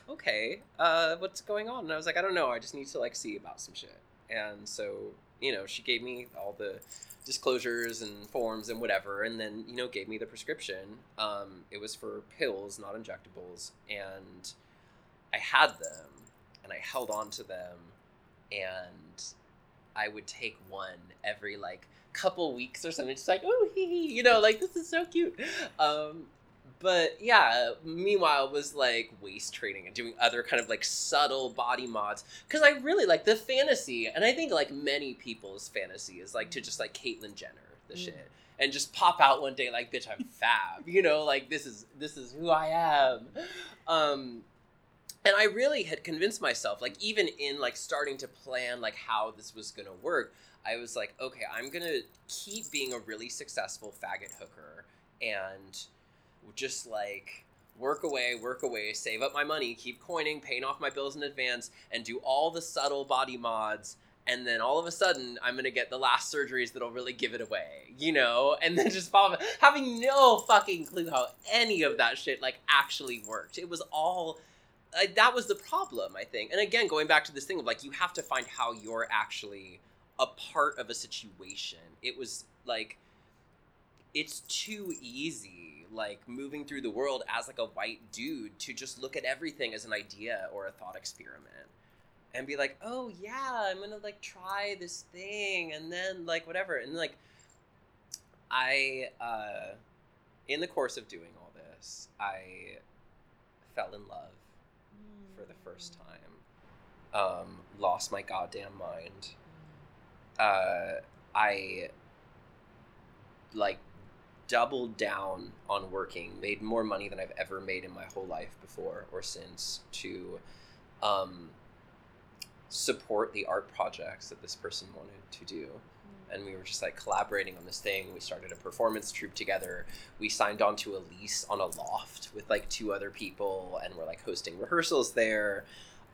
okay. Uh, what's going on? And I was like, I don't know. I just need to like see about some shit. And so you know she gave me all the disclosures and forms and whatever, and then you know gave me the prescription. Um, it was for pills, not injectables, and I had them, and I held on to them, and I would take one every like couple weeks or something. Just like oh, hee hee, you know, like this is so cute. Um, but yeah meanwhile was like waist training and doing other kind of like subtle body mods because i really like the fantasy and i think like many people's fantasy is like to just like caitlyn jenner the mm. shit and just pop out one day like bitch i'm fab you know like this is this is who i am um and i really had convinced myself like even in like starting to plan like how this was gonna work i was like okay i'm gonna keep being a really successful faggot hooker and just like work away, work away, save up my money, keep coining, paying off my bills in advance, and do all the subtle body mods. And then all of a sudden, I'm gonna get the last surgeries that'll really give it away, you know? And then just follow, having no fucking clue how any of that shit like actually worked. It was all like, that was the problem, I think. And again, going back to this thing of like, you have to find how you're actually a part of a situation. It was like, it's too easy like moving through the world as like a white dude to just look at everything as an idea or a thought experiment and be like oh yeah i'm gonna like try this thing and then like whatever. And like i uh in the course of doing all this i fell in love mm. for the first time. Um lost my goddamn mind. Uh i like doubled down on working, made more money than I've ever made in my whole life before or since to um, support the art projects that this person wanted to do. Mm. And we were just like collaborating on this thing. We started a performance troupe together. We signed on to a lease on a loft with like two other people, and we're like hosting rehearsals there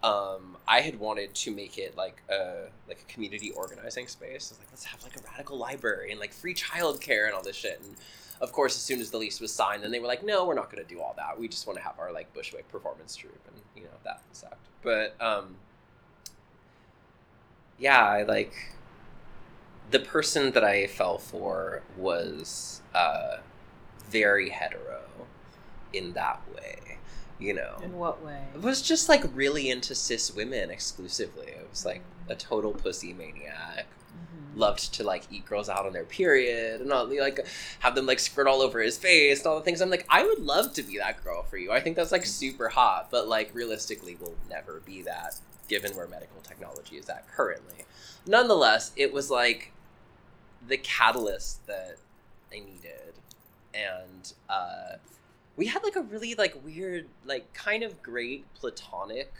um, I had wanted to make it like a like a community organizing space. I was like, let's have like a radical library and like free childcare and all this shit. And of course, as soon as the lease was signed, then they were like, no, we're not going to do all that. We just want to have our like Bushwick performance troupe, and you know that sucked. But um, yeah, I like the person that I fell for was uh, very hetero in that way you know. In what way? I was just like really into cis women exclusively. It was like a total pussy maniac. Loved to like eat girls out on their period and all, like have them like squirt all over his face and all the things. I'm like, I would love to be that girl for you. I think that's like super hot, but like realistically, we'll never be that given where medical technology is at currently. Nonetheless, it was like the catalyst that I needed, and uh, we had like a really like weird like kind of great platonic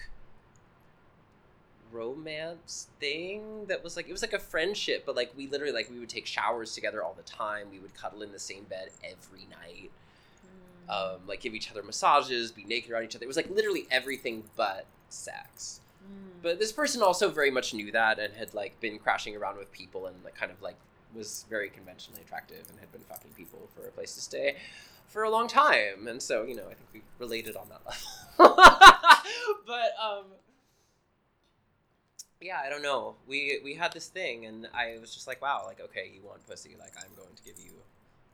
romance thing that was like it was like a friendship but like we literally like we would take showers together all the time we would cuddle in the same bed every night mm. um, like give each other massages be naked around each other it was like literally everything but sex mm. but this person also very much knew that and had like been crashing around with people and like kind of like was very conventionally attractive and had been fucking people for a place to stay for a long time, and so you know, I think we related on that level. but um, yeah, I don't know. We we had this thing, and I was just like, wow, like okay, you want pussy, like I'm going to give you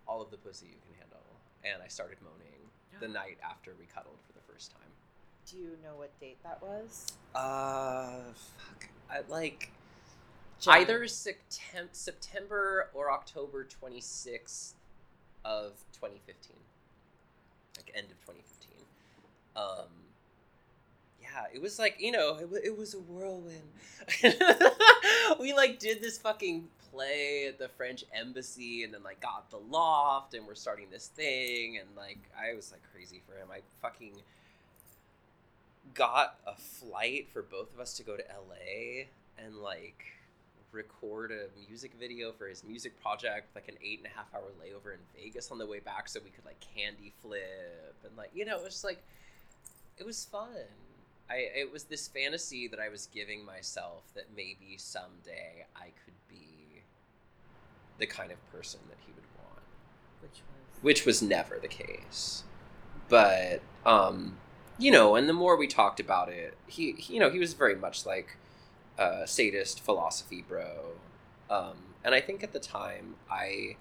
all of the pussy you can handle. And I started moaning the night after we cuddled for the first time. Do you know what date that was? Uh, fuck, I, like either September, September or October 26th of 2015. Like end of 2015. Um, it was like, you know, it, it was a whirlwind. we like did this fucking play at the French embassy and then like got the loft and we're starting this thing and like I was like crazy for him. I fucking got a flight for both of us to go to LA and like record a music video for his music project, like an eight and a half hour layover in Vegas on the way back so we could like candy flip and like you know, it was just like it was fun. I it was this fantasy that I was giving myself that maybe someday I could be the kind of person that he would want Which was which was never the case. But um, you know, and the more we talked about it, he, he you know he was very much like a sadist philosophy bro, um, and I think at the time I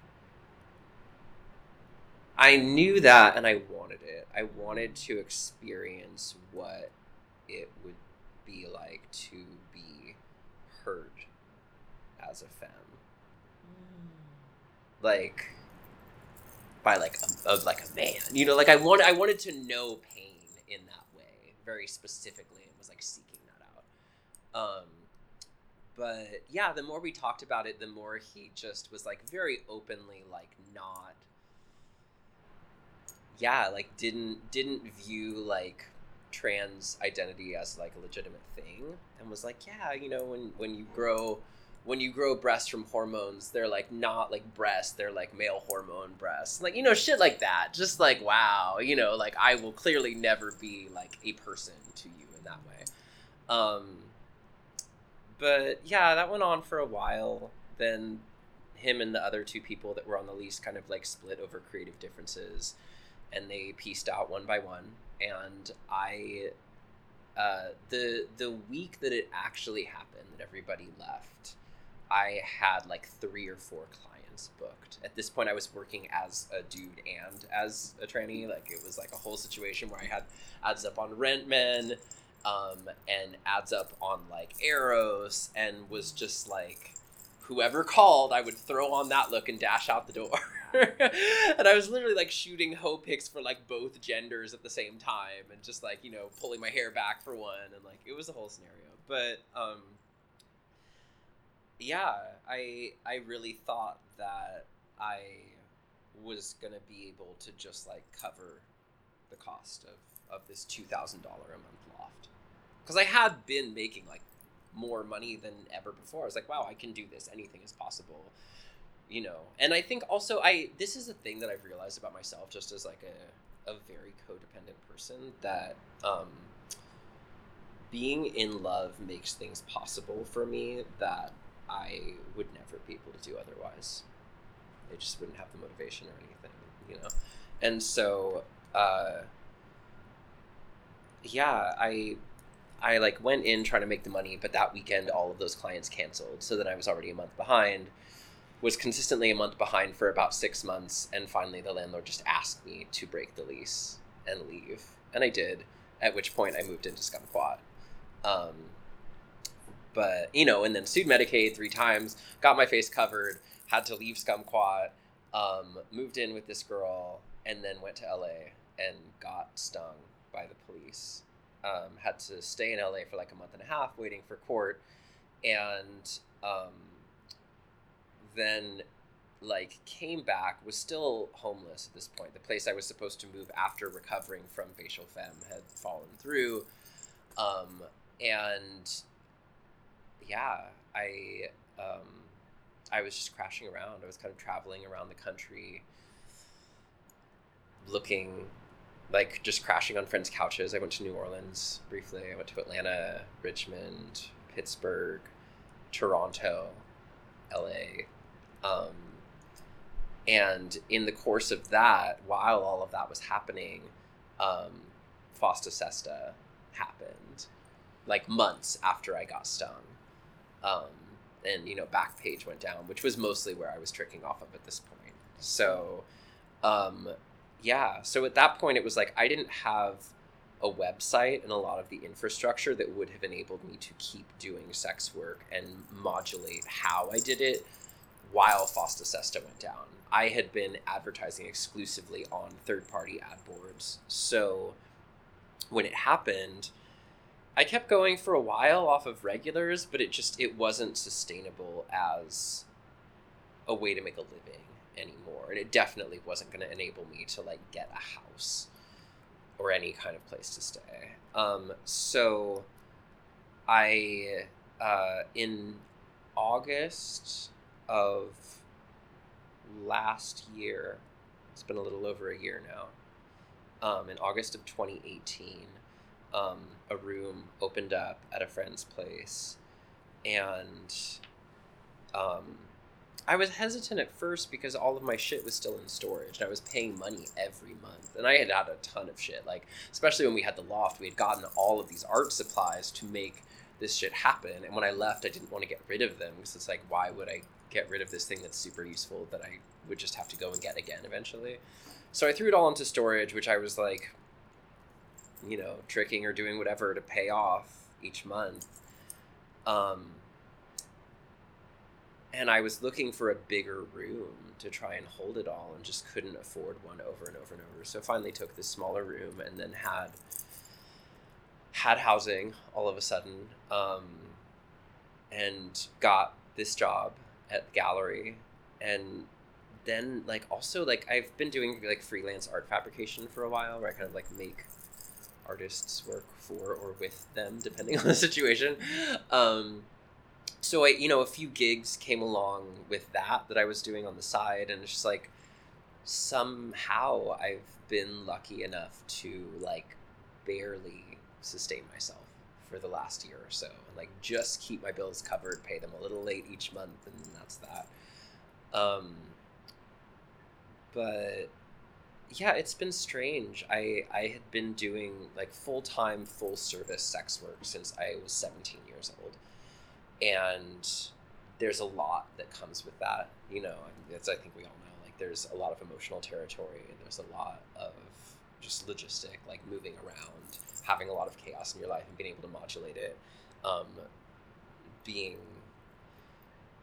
I knew that and I wanted it. I wanted to experience what it would be like to be hurt as a femme. Mm. like by like a, of like a man. You know like i wanted i wanted to know pain in that way. Very specifically and was like seeking that out. Um but yeah the more we talked about it the more he just was like very openly like not yeah like didn't didn't view like trans identity as like a legitimate thing and was like yeah you know when when you grow when you grow breasts from hormones they're like not like breasts they're like male hormone breasts. Like you know shit like that. Just like wow you know like i will clearly never be like a person to you in that way. Um but yeah that went on for a while. Then him and the other two people that were on the lease kind of like split over creative differences and they pieced out one by one and i uh, the the week that it actually happened that everybody left i had like three or four clients booked. At this point i was working as a dude and as a tranny like it was like a whole situation where i had ads up on rentmen um, and ads up on like eros and was just like whoever called i would throw on that look and dash out the door and I was literally like shooting hoe pics for like both genders at the same time and just like, you know, pulling my hair back for one and like it was a whole scenario. But um yeah, I I really thought that I was gonna be able to just like cover the cost of, of this two thousand dollar a month loft. Because I had been making like more money than ever before. I was like, wow, I can do this. Anything is possible you know and i think also i this is a thing that i've realized about myself just as like a, a very codependent person that um being in love makes things possible for me that i would never be able to do otherwise. I just wouldn't have the motivation or anything you know? And so uh yeah i i like went in trying to make the money but that weekend all of those clients canceled so then i was already a month behind was consistently a month behind for about six months, and finally the landlord just asked me to break the lease and leave, and I did. At which point I moved into Scumquat. Um, but you know, and then sued Medicaid three times, got my face covered, had to leave Scumquat, um, moved in with this girl, and then went to LA and got stung by the police. Um, had to stay in LA for like a month and a half, waiting for court, and um, then like came back was still homeless at this point. The place i was supposed to move after recovering from facial femme had fallen through. Um and yeah i um i was just crashing around. I was kind of traveling around the country looking like just crashing on friends couches. I went to new orleans briefly. I went to atlanta richmond pittsburgh toronto la um, And in the course of that, while all of that was happening, um, Fosta Sesta happened, like months after I got stung. Um, and, you know, Backpage went down, which was mostly where I was tricking off of at this point. So, um, yeah. So at that point, it was like I didn't have a website and a lot of the infrastructure that would have enabled me to keep doing sex work and modulate how I did it while Fosta went down. I had been advertising exclusively on third party ad boards. So when it happened, I kept going for a while off of regulars, but it just it wasn't sustainable as a way to make a living anymore. And it definitely wasn't going to enable me to like get a house or any kind of place to stay. Um, so I uh, in August of last year, it's been a little over a year now. Um, in August of 2018, um, a room opened up at a friend's place, and um, I was hesitant at first because all of my shit was still in storage, and I was paying money every month, and I had had a ton of shit. Like especially when we had the loft, we had gotten all of these art supplies to make this shit happen. And when I left, I didn't want to get rid of them because it's like, why would I get rid of this thing that's super useful that I would just have to go and get again eventually? So I threw it all into storage, which I was like, you know, tricking or doing whatever to pay off each month. Um, and I was looking for a bigger room to try and hold it all and just couldn't afford one over and over and over. So finally took this smaller room and then had had housing all of a sudden um, and got this job at gallery. And then like also like I've been doing like freelance art fabrication for a while where I kind of like make artists work for or with them depending on the situation. Um, so I you know a few gigs came along with that that I was doing on the side and it's just like somehow I've been lucky enough to like barely sustain myself for the last year or so and like just keep my bills covered pay them a little late each month and that's that. Um but yeah it's been strange. I i had been doing like full-time full service sex work since i was 17 years old and there's a lot that comes with that you know it's i think we all know like there's a lot of emotional territory and there's a lot of just logistic like moving around having a lot of chaos in your life and being able to modulate it um, being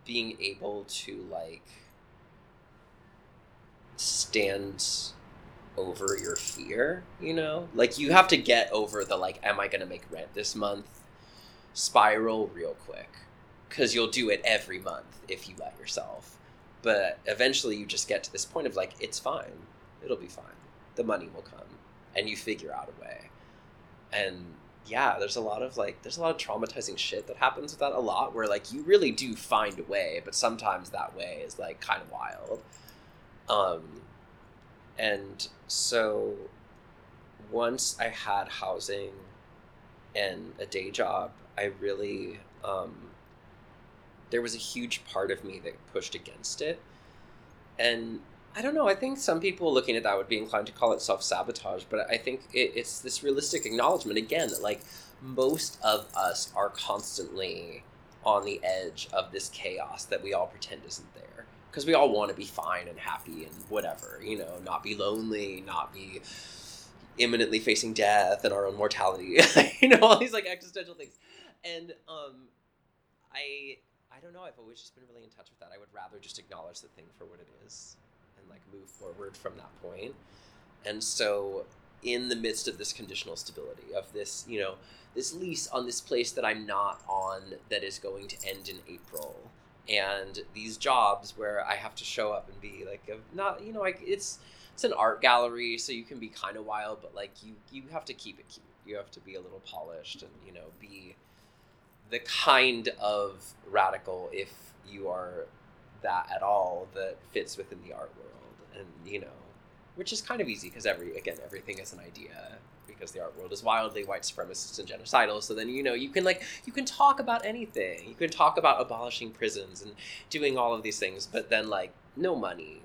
being able to like stand over your fear you know? Like you have to get over the like am i gonna make rent this month? Spiral real quick because you'll do it every month if you let yourself. But eventually you just get to this point of like it's fine. It'll be fine. The money will come and you figure out a way. And yeah there's a lot of like there's a lot of traumatizing shit that happens with that a lot where like you really do find a way but sometimes that way is like kind of wild. Um and so once i had housing and a day job i really um there was a huge part of me that pushed against it. And I don't know. I think some people looking at that would be inclined to call it self sabotage, but I think it, it's this realistic acknowledgement again that like most of us are constantly on the edge of this chaos that we all pretend isn't there because we all want to be fine and happy and whatever, you know, not be lonely, not be imminently facing death and our own mortality, you know, all these like existential things. And um, I I don't know. I've always just been really in touch with that. I would rather just acknowledge the thing for what it is like move forward from that point. And so in the midst of this conditional stability of this, you know, this lease on this place that I'm not on that is going to end in April and these jobs where I have to show up and be like not, you know, like it's it's an art gallery so you can be kind of wild but like you you have to keep it cute. You have to be a little polished and, you know, be the kind of radical if you are that at all that fits within the art world and you know which is kind of easy because every again everything is an idea because the art world is wildly white supremacist and genocidal so then you know you can like you can talk about anything you can talk about abolishing prisons and doing all of these things but then like no money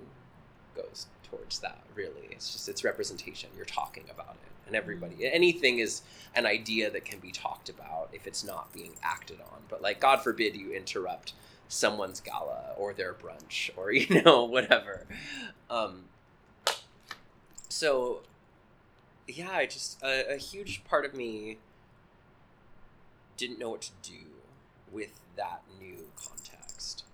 goes towards that. Really, it's just it's representation. You're talking about it, and everybody mm. anything is an idea that can be talked about if it's not being acted on. But like, God forbid you interrupt someone's gala or their brunch or you know whatever. Um, so yeah, I just a, a huge part of me didn't know what to do with that new context.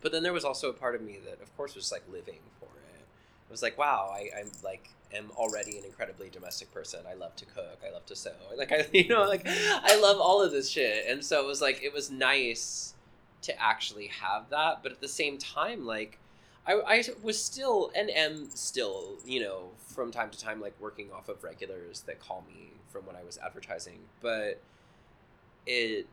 But then there was also a part of me that, of course, was like living for it. It was like, wow, I, I'm like am already an incredibly domestic person. I love to cook. I love to sew. Like I, you know, like I love all of this shit. And so it was like it was nice to actually have that, but at the same time, like I, I was still and am still, you know, from time to time, like working off of regulars that call me from when I was advertising, but it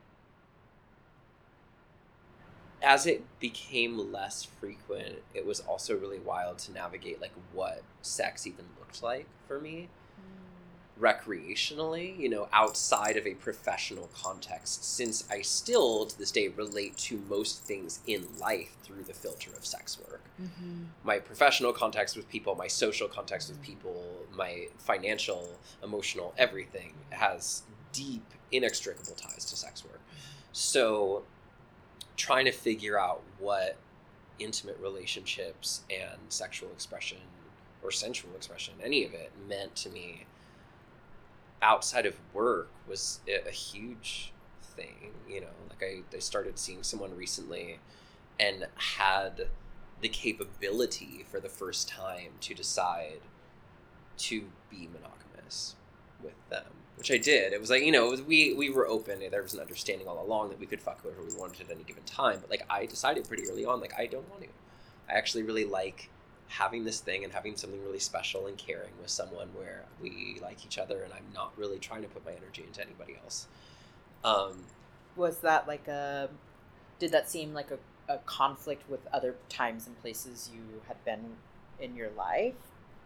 as it became less frequent, it was also really wild to navigate like what sex even looked like for me recreationally, you know, outside of a professional context, since I still to this day relate to most things in life through the filter of sex work. Mm-hmm. My professional context with people, my social context with people, my financial, emotional, everything has deep, inextricable ties to sex work. So, trying to figure out what intimate relationships and sexual expression or sensual expression, any of it, meant to me outside of work was a, huge thing. You know, like I, I started seeing someone recently and had the capability for the first time to decide to be monogamous with them, which I did. It was like you know was, we we were open. There was an understanding all along that we could fuck whoever we wanted at any given time. But like I decided pretty early on, like I don't want to. I actually really like having this thing and having something really special and caring with someone where we like each other and I'm not really trying to put my energy into anybody else. Um, was that like a did that seem like a, a conflict with other times and places you had been in your life?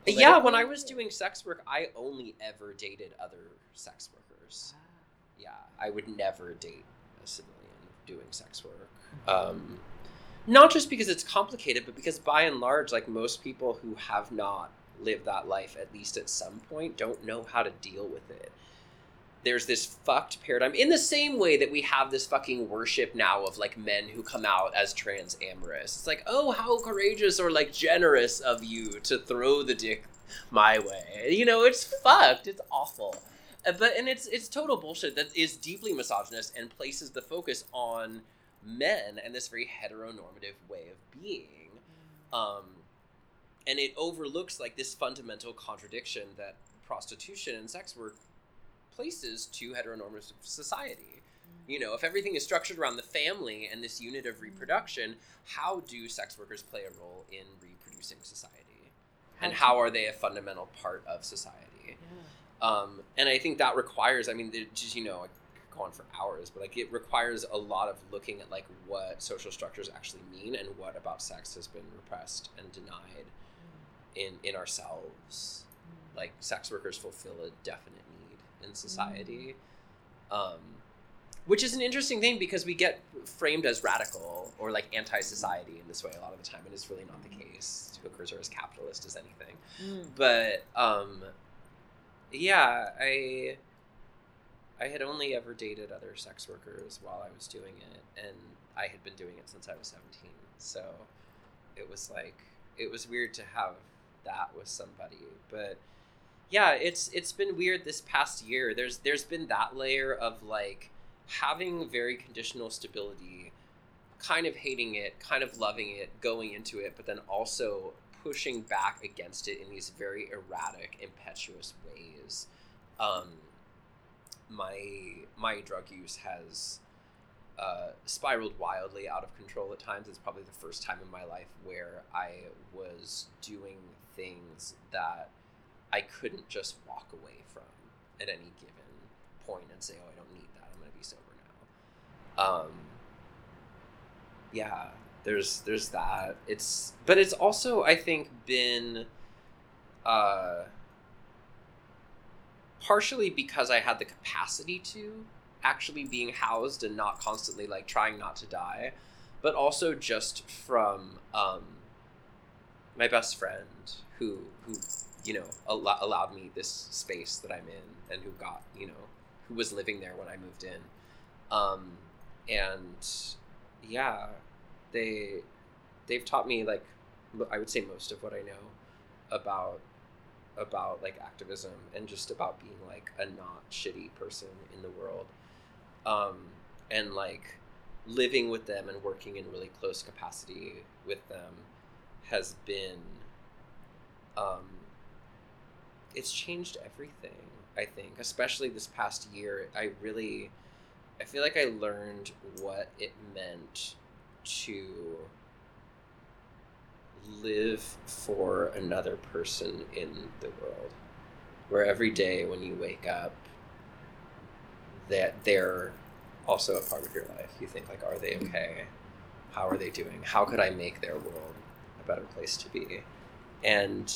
Yeah, when I was doing sex work, I only ever dated other sex workers. Ah. Yeah, I would never date a civilian doing sex work. Mm-hmm. Um, not just because it's complicated but because by and large like most people who have not lived that life at least at some point don't know how to deal with it. There's this fucked paradigm in the same way that we have this fucking worship now of like men who come out as trans amorous. It's like oh how courageous or like generous of you to throw the dick my way. You know it's fucked. It's awful. Uh, but and it's it's total bullshit that is deeply misogynist and places the focus on men and this very heteronormative way of being. Um, and it overlooks like this fundamental contradiction that prostitution and sex work places to heteronormative society. You know, if everything is structured around the family and this unit of reproduction, how do sex workers play a role in reproducing society? And how are they a fundamental part of society? Yeah. Um, and I think that requires, I mean, just, you know, go on for hours, but like it requires a lot of looking at like what social structures actually mean and what about sex has been repressed and denied mm. in in ourselves. Mm. Like sex workers fulfill a definite need in society. Mm. Um, which is an interesting thing because we get framed as radical or like anti-society in this way a lot of the time and it's really not the case hookers are as capitalist as anything mm. but um yeah i I had only ever dated other sex workers while I was doing it, and I had been doing it since I was 17. So it was like it was weird to have that with somebody, but yeah, it's it's been weird this past year. There's there's been that layer of like having very conditional stability, kind of hating it, kind of loving it, going into it, but then also pushing back against it in these very erratic, impetuous ways. Um, my my drug use has uh, spiraled wildly out of control at times. It's probably the first time in my life where I was doing things that I couldn't just walk away from at any given point and say, "Oh, I don't need that. I'm going to be sober now." Um, yeah, there's there's that. It's but it's also I think been. Uh, partially because I had the capacity to actually being housed and not constantly like trying not to die, but also just from um, my best friend who who you know al- allowed me this space that I'm in and who got you know who was living there when I moved in. Um and yeah they they've taught me like I would say most of what I know about about like activism and just about being like a not shitty person in the world. Um and like living with them and working in really close capacity with them has been um it's changed everything i think especially this past year. I really i feel like i learned what it meant to live for another person in the world where every day when you wake up that they're also a part of your life. You think like, are they okay? How are they doing? How could I make their world a better place to be? And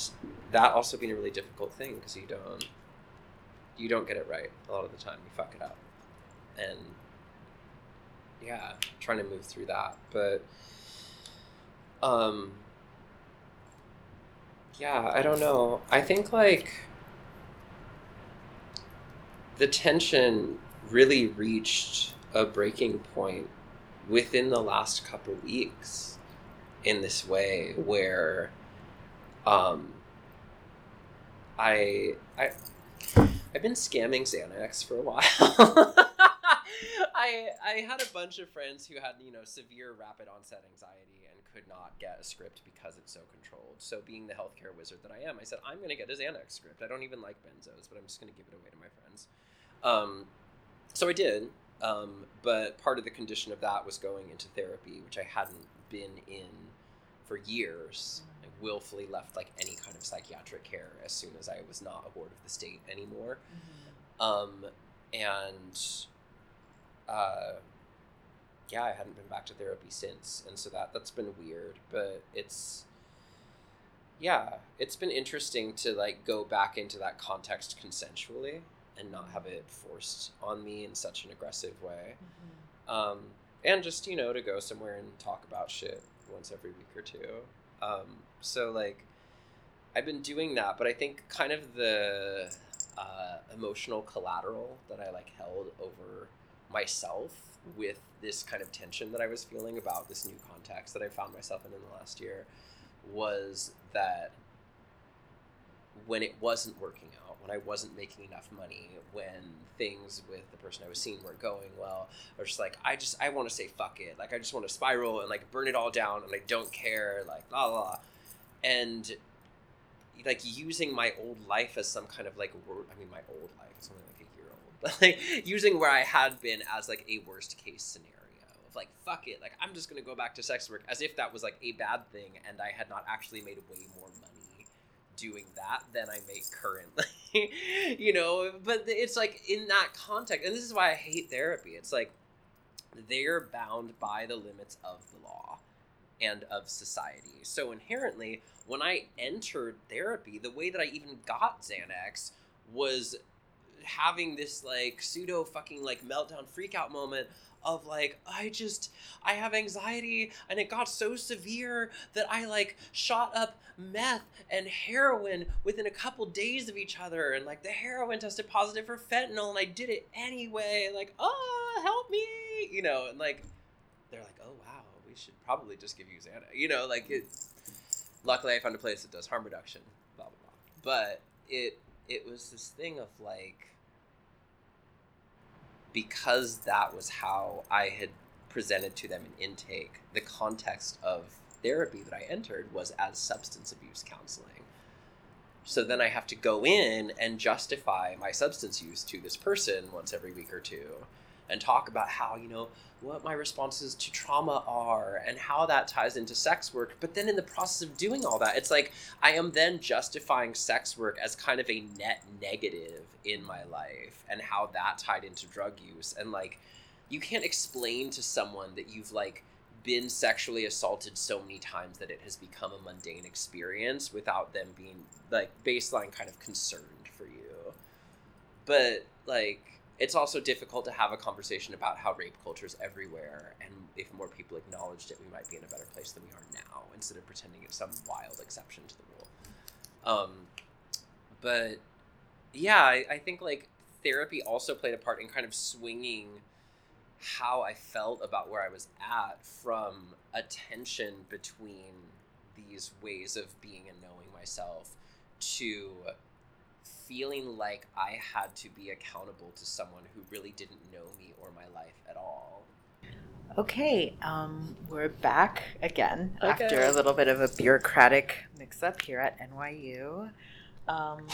that also being a really difficult thing because you don't you don't get it right a lot of the time. You fuck it up, and yeah, trying to move through that. But um, yeah, I don't know. I think like the tension really reached a breaking point within the last couple weeks in this way where um I I I've been scamming Xanax for a while. I I had a bunch of friends who had, you know, severe rapid onset anxiety could not get a script because it's so controlled. So being the healthcare wizard that I am, I said I'm going to get a Xanax script. I don't even like benzos, but I'm just going to give it away to my friends. Um, so I did, um, but part of the condition of that was going into therapy, which I hadn't been in for years. I willfully left like any kind of psychiatric care as soon as I was not a ward of the state anymore. Mm-hmm. Um, and uh, yeah, I hadn't been back to therapy since, and so that that's been weird. But it's yeah, it's been interesting to like go back into that context consensually and not have it forced on me in such an aggressive way. Mm-hmm. Um, and just, you know, to go somewhere and talk about shit once every week or two. Um, so, like, I've been doing that, but I think kind of the uh, emotional collateral that I, like, held over myself with this kind of tension that I was feeling about this new context that I found myself in in the last year was that when it wasn't working out, when I wasn't making enough money, when things with the person I was seeing weren't going well, or just like I just I want to say fuck it, like I just want to spiral and like burn it all down, and I don't care, like la la blah. and like using my old life as some kind of like word. I mean, my old life is only like a year old, but like using where I had been as like a worst case scenario of like fuck it, like I'm just gonna go back to sex work as if that was like a bad thing, and I had not actually made way more money doing that than I make currently. you know, but it's like in that context, and this is why I hate therapy. It's like they're bound by the limits of the law and of society. So inherently, when I entered therapy, the way that I even got Xanax was having this like pseudo fucking like meltdown freakout moment of like I just I have anxiety and it got so severe that I like shot up meth and heroin within a couple days of each other and like the heroin tested positive for fentanyl and I did it anyway like oh help me you know and like they're like oh wow we should probably just give you Xanax you know like it luckily I found a place that does harm reduction blah blah blah. But it it was this thing of like because that was how I had presented to them in intake, the context of therapy that I entered was as substance abuse counseling. So then I have to go in and justify my substance use to this person once every week or two and talk about how, you know, what my responses to trauma are and how that ties into sex work. But then in the process of doing all that, it's like I am then justifying sex work as kind of a net negative in my life and how that tied into drug use. And like, you can't explain to someone that you've like been sexually assaulted so many times that it has become a mundane experience without them being like baseline kind of concerned for you. But like, it's also difficult to have a conversation about how rape culture is everywhere, and if more people acknowledged it, we might be in a better place than we are now, instead of pretending it's some wild exception to the rule. Um, but yeah, I, I think like therapy also played a part in kind of swinging how I felt about where I was at from a tension between these ways of being and knowing myself to feeling like I had to be accountable to someone who really didn't know me or my life at all. Okay, um, we're back again Okay. after a little bit of a bureaucratic mix up here at NYU. Um,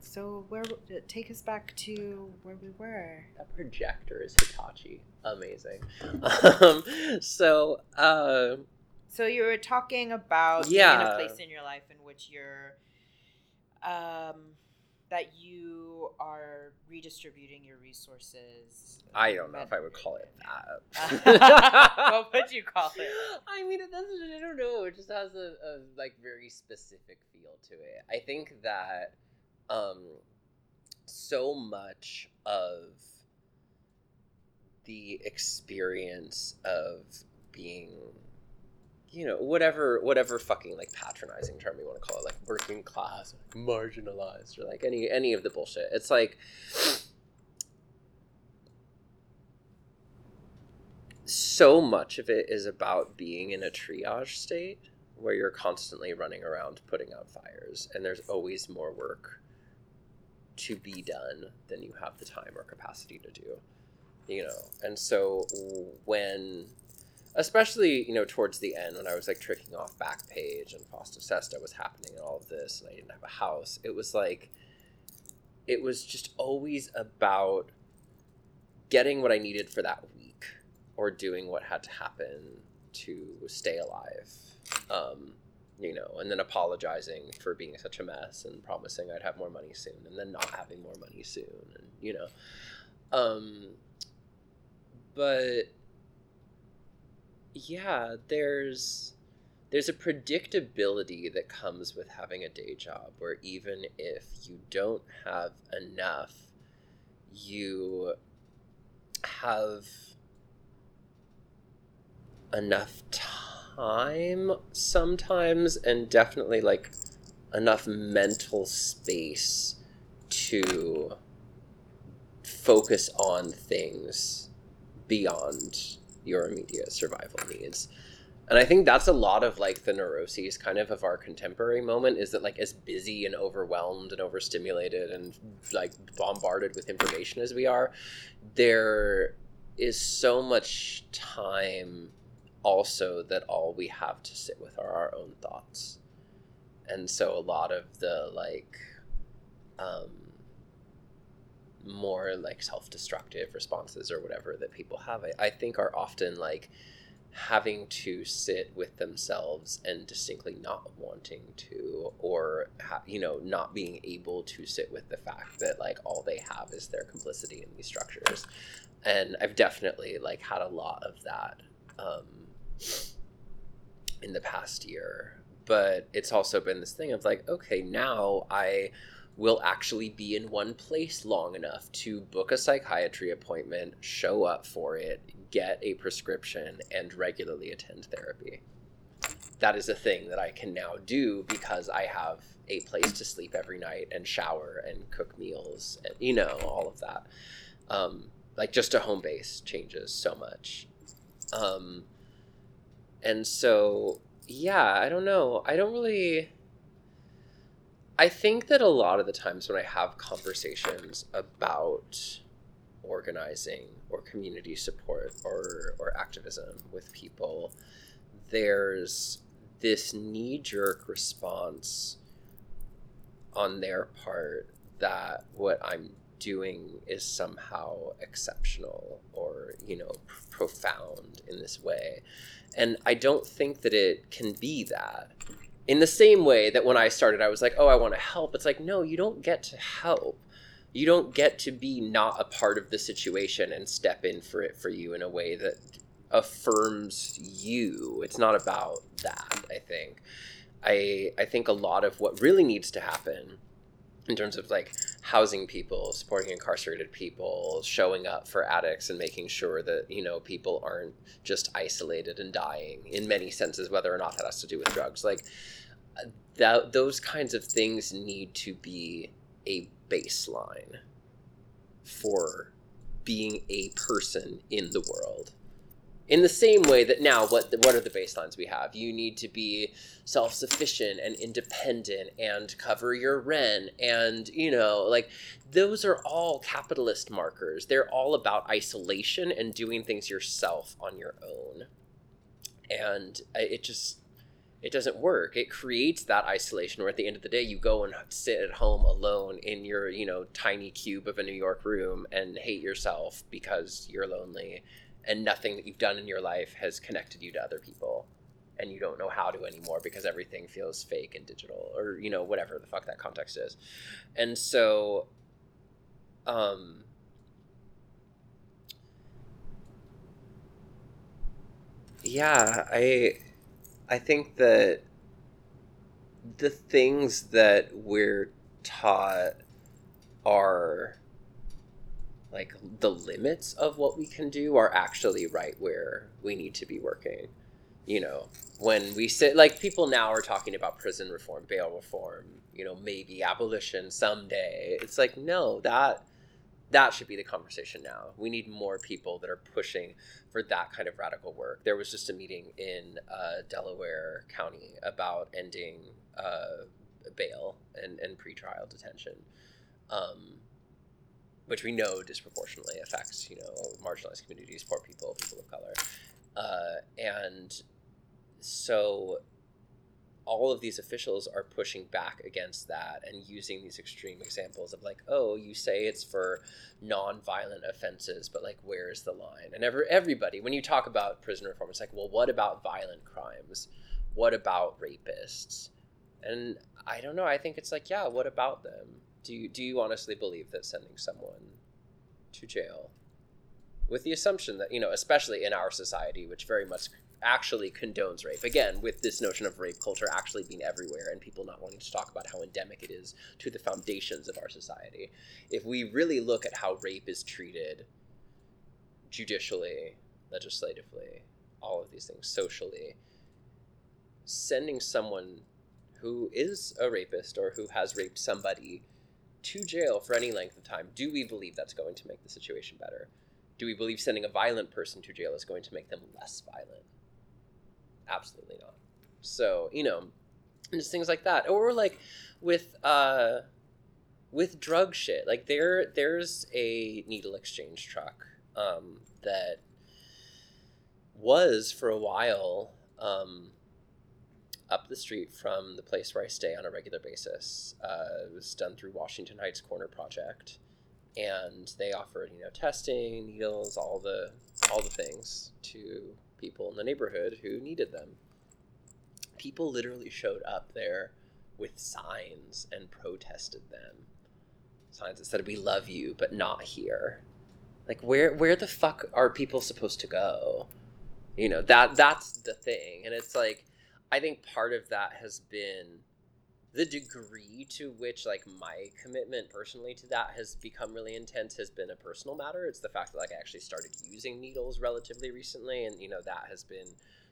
so, where take us back to where we were? That projector is Hitachi. Amazing. Um, so, uh, So, you were talking about being in Yeah. a place in your life in which you're, um, that you are redistributing your resources. I don't know if I would call it that. what would you call it? I mean, it doesn't. I don't know. It just has a, a like very specific feel to it. I think that um, so much of the experience of being, you know, whatever whatever fucking like patronizing term you want to call it, like working class, like marginalized, or like any any of the bullshit. It's like so much of it is about being in a triage state where you're constantly running around putting out fires and there's always more work to be done than you have the time or capacity to do you know and so when especially you know towards the end when i was like tricking off backpage and fosta sesta was happening and all of this and i didn't have a house it was like it was just always about getting what i needed for that week or doing what had to happen to stay alive. Um, you know, and then apologizing for being such a mess and promising I'd have more money soon and then not having more money soon and you know. Um but yeah, there's there's a predictability that comes with having a day job where even if you don't have enough, you have enough time sometimes and definitely like enough mental space to focus on things beyond your immediate survival needs. And i think that's a lot of like the neuroses kind of of our contemporary moment is that like as busy and overwhelmed and overstimulated and like bombarded with information as we are there is so much time also that all we have to sit with are our own thoughts. And so a lot of the like um more like self-destructive responses or whatever that people have. I, I think are often like having to sit with themselves and distinctly not wanting to or ha- you know not being able to sit with the fact that like all they have is their complicity in these structures. And i've definitely like had a lot of that um in the past year. But it's also been this thing of like okay now i will actually be in one place long enough to book a psychiatry appointment show up for it get a prescription and regularly attend therapy. That is a thing that i can now do because i have a place to sleep every night and shower and cook meals and you know all of that. Um, like just a home base changes so much. Um, and so yeah i don't know. I don't really i think that a lot of the times when i have conversations about organizing or community support or or activism with people there's this knee-jerk response on their part that what i'm doing is somehow exceptional or you know profound in this way and I don't think that it can be that. In the same way that when I started, I was like, oh, I want to help. It's like, no, you don't get to help. You don't get to be not a part of the situation and step in for it for you in a way that affirms you. It's not about that, I think. I, I think a lot of what really needs to happen in terms of like housing people, supporting incarcerated people, showing up for addicts and making sure that, you know, people aren't just isolated and dying in many senses, whether or not that has to do with drugs. Like that, those kinds of things need to be a baseline for being a person in the world in the same way that now what what are the baselines we have? You need to be self-sufficient and independent and cover your rent and you know like those are all capitalist markers. They're all about isolation and doing things yourself on your own. And uh, it just it doesn't work. It creates that isolation where at the end of the day you go and sit at home alone in your you know tiny cube of a new york room and hate yourself because you're lonely and nothing that you've done in your life has connected you to other people and you don't know how to anymore because everything feels fake and digital or you know whatever the fuck that context is. And so um yeah i i think that the things that we're taught are like the limits of what we can do are actually right where we need to be working. You know when we sit like people now are talking about prison reform bail reform you know maybe abolition someday. It's like no that that should be the conversation now. We need more people that are pushing for that kind of radical work. There was just a meeting in uh, delaware county about ending uh, bail and, and pretrial detention. Um, which we know disproportionately affects you know marginalized communities, poor people, people of color, uh, and so all of these officials are pushing back against that and using these extreme examples of like, oh, you say it's for non-violent offenses, but like, where's the line? And every, everybody, when you talk about prison reform, it's like, well, what about violent crimes? What about rapists? And I don't know. I think it's like, yeah, what about them? Do you do you honestly believe that sending someone to jail with the assumption that you know especially in our society which very much actually condones rape again with this notion of rape culture actually being everywhere and people not wanting to talk about how endemic it is to the foundations of our society if we really look at how rape is treated judicially legislatively all of these things socially sending someone who is a rapist or who has raped somebody to jail for any length of time, do we believe that's going to make the situation better? Do we believe sending a violent person to jail is going to make them less violent? Absolutely not. So, you know, just things like that. Or like with uh with drug shit. Like there there's a needle exchange truck um that was for a while um up the street from the place where I stay on a regular basis. Uh, it was done through Washington Heights Corner Project, and they offered you know testing, needles, all the all the things to people in the neighborhood who needed them. People literally showed up there with signs and protested them. Signs that said "We love you, but not here." Like where where the fuck are people supposed to go? You know that that's the thing, and it's like I think part of that has been the degree to which like my commitment personally to that has become really intense has been a personal matter. It's the fact that like i actually started using needles relatively recently and you know that has been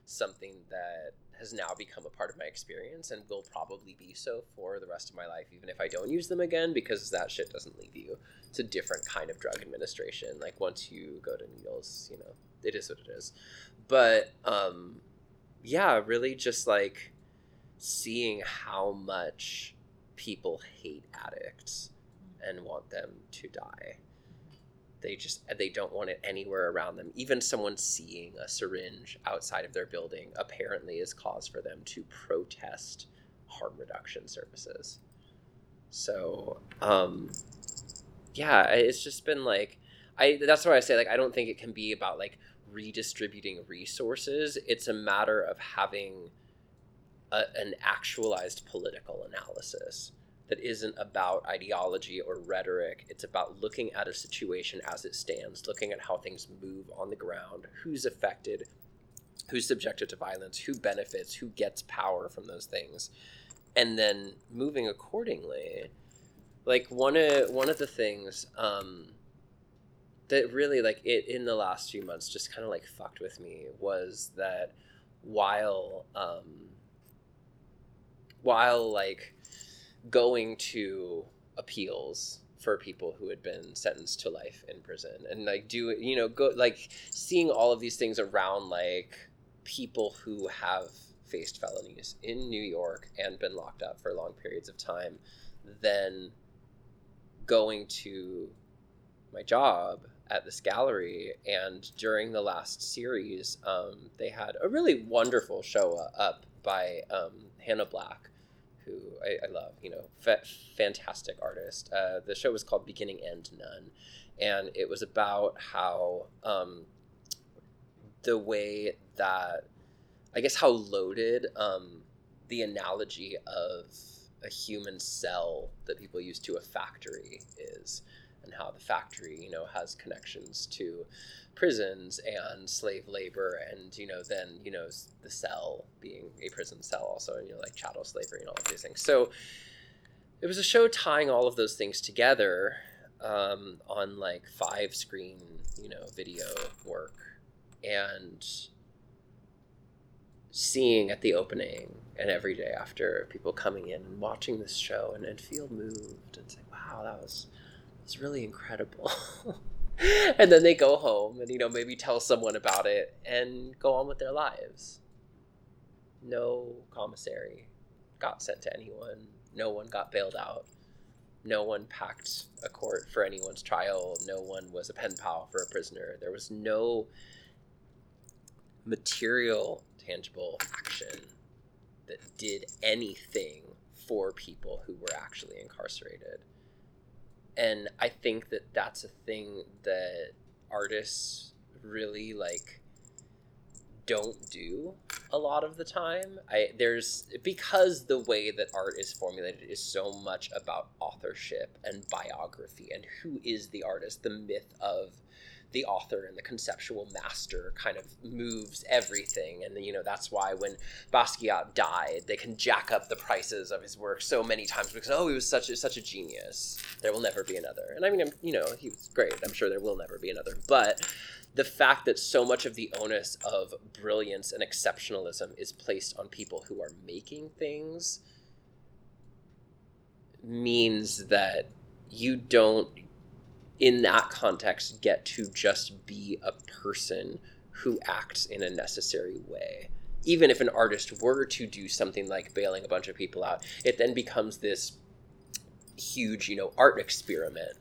something that has now become a part of my experience and will probably be so for the rest of my life even if i don't use them again because that shit doesn't leave you it's a different kind of drug administration. Like once you go to needles you know it is what it is. But um yeah, really just like seeing how much people hate addicts and want them to die. They just they don't want it anywhere around them. Even someone seeing a syringe outside of their building apparently is cause for them to protest harm reduction services. So, um yeah, it's just been like I that's why I say like I don't think it can be about like redistributing resources. It's a matter of having a, an actualized political analysis that isn't about ideology or rhetoric. It's about looking at a situation as it stands, looking at how things move on the ground, who's affected, who's subjected to violence, who benefits, who gets power from those things, and then moving accordingly. like one of one of the things um, that really like it in the last few months just kind of like fucked with me was that while um, while like going to appeals for people who had been sentenced to life in prison and like do you know go like seeing all of these things around like people who have faced felonies in New York and been locked up for long periods of time then going to my job at this gallery and during the last series um, they had a really wonderful show up by um, hannah black who I, I love, you know, fa- fantastic artist. Uh, the show was called Beginning End None, and it was about how um, the way that I guess how loaded um, the analogy of a human cell that people use to a factory is, and how the factory, you know, has connections to prisons and slave labor and you know then you know the cell being a prison cell also and you know like chattel slavery and all of these things. So it was a show tying all of those things together um, on like five screen you know video work and seeing at the opening and every day after people coming in and watching this show and, and feel moved and say wow that was was really incredible. And then they go home and you know maybe tell someone about it and go on with their lives. No commissary got sent to anyone. No one got bailed out. No one packed a court for anyone's trial. No one was a pen pal for a prisoner. There was no material tangible action that did anything for people who were actually incarcerated and i think that that's a thing that artists really like don't do a lot of the time. I there's because the way that art is formulated is so much about authorship and biography and who is the artist the myth of the author and the conceptual master kind of moves everything. And you know that's why when Basquiat died they can jack up the prices of his work so many times because oh he was such a, such a genius. There will never be another. And I mean you know he was great. I'm sure there will never be another. But the fact that so much of the onus of brilliance and exceptionalism is placed on people who are making things means that you don't in that context get to just be a person who acts in a necessary way. Even if an artist were to do something like bailing a bunch of people out it then becomes this huge you know art experiment.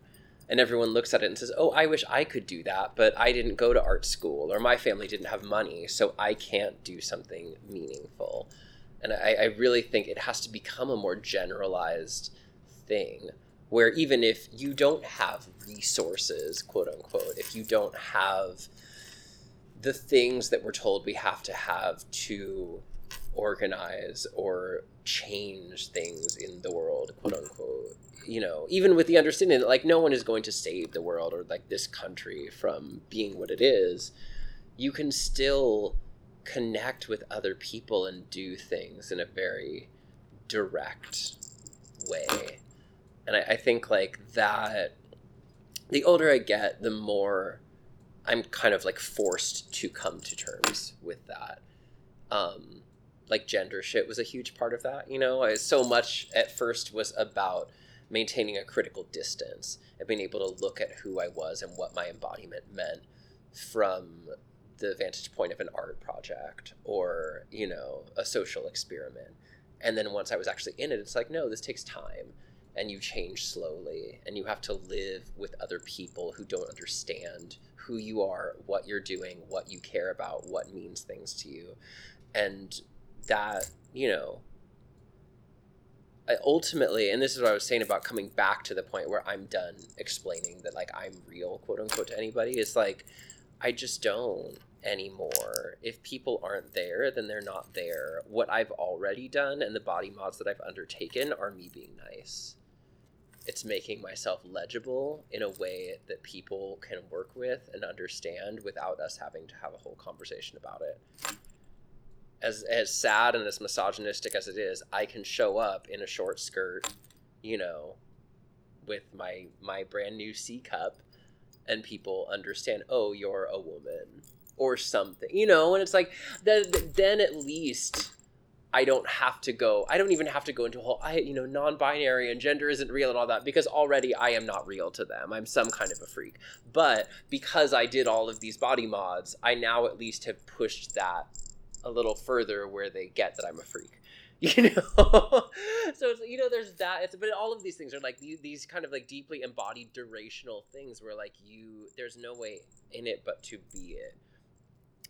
And everyone looks at it and says oh i wish i could do that but i didn't go to art school or my family didn't have money so i can't do something meaningful. And i, I really think it has to become a more generalized thing where even if you don't have resources, quote unquote, if you don't have the things that we're told we have to have to organize or change things in the world, quote unquote, you know, even with the understanding that like no one is going to save the world or like this country from being what it is, you can still connect with other people and do things in a very direct way and I, I think like that the older i get the more i'm kind of like forced to come to terms with that. Um like gender shit was a huge part of that you know? I, so much at first was about maintaining a critical distance and being able to look at who i was and what my embodiment meant from the vantage point of an art project or you know a social experiment. And then once i was actually in it it's like no this takes time and you change slowly and you have to live with other people who don't understand who you are, what you're doing, what you care about, what means things to you. And that, you know, ultimately, and this is what I was saying about coming back to the point where I'm done explaining that, like, I'm real, quote unquote, to anybody, is like, I just don't anymore. If people aren't there, then they're not there. What I've already done and the body mods that I've undertaken are me being nice it's making myself legible in a way that people can work with and understand without us having to have a whole conversation about it. As as sad and as misogynistic as it is, I can show up in a short skirt, you know, with my my brand new C cup and people understand, "Oh, you're a woman." Or something, you know, and it's like then, then at least I don't have to go. I don't even have to go into a whole, I, you know, non-binary and gender isn't real and all that because already I am not real to them. I'm some kind of a freak. But because I did all of these body mods, I now at least have pushed that a little further where they get that I'm a freak. You know, so it's you know there's that. It's but all of these things are like these, these kind of like deeply embodied durational things where like you there's no way in it but to be it.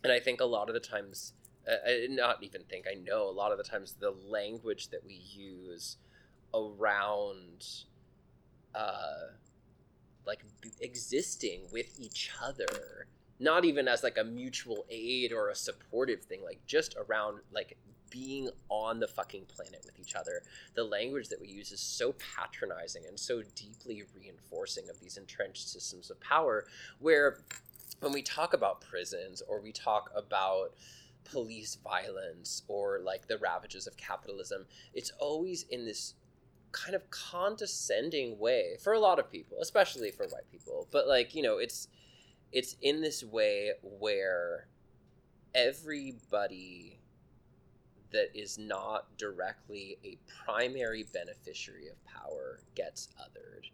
And I think a lot of the times uh, I not even think I know a lot of the times the language that we use around uh like existing with each other not even as like a mutual aid or a supportive thing like just around like being on the fucking planet with each other. The language that we use is so patronizing and so deeply reinforcing of these entrenched systems of power where when we talk about prisons or we talk about police violence or like the ravages of capitalism, it's always in this kind of condescending way for a lot of people, especially for white people. But like, you know, it's it's in this way where everybody that is not directly a primary beneficiary of power gets othered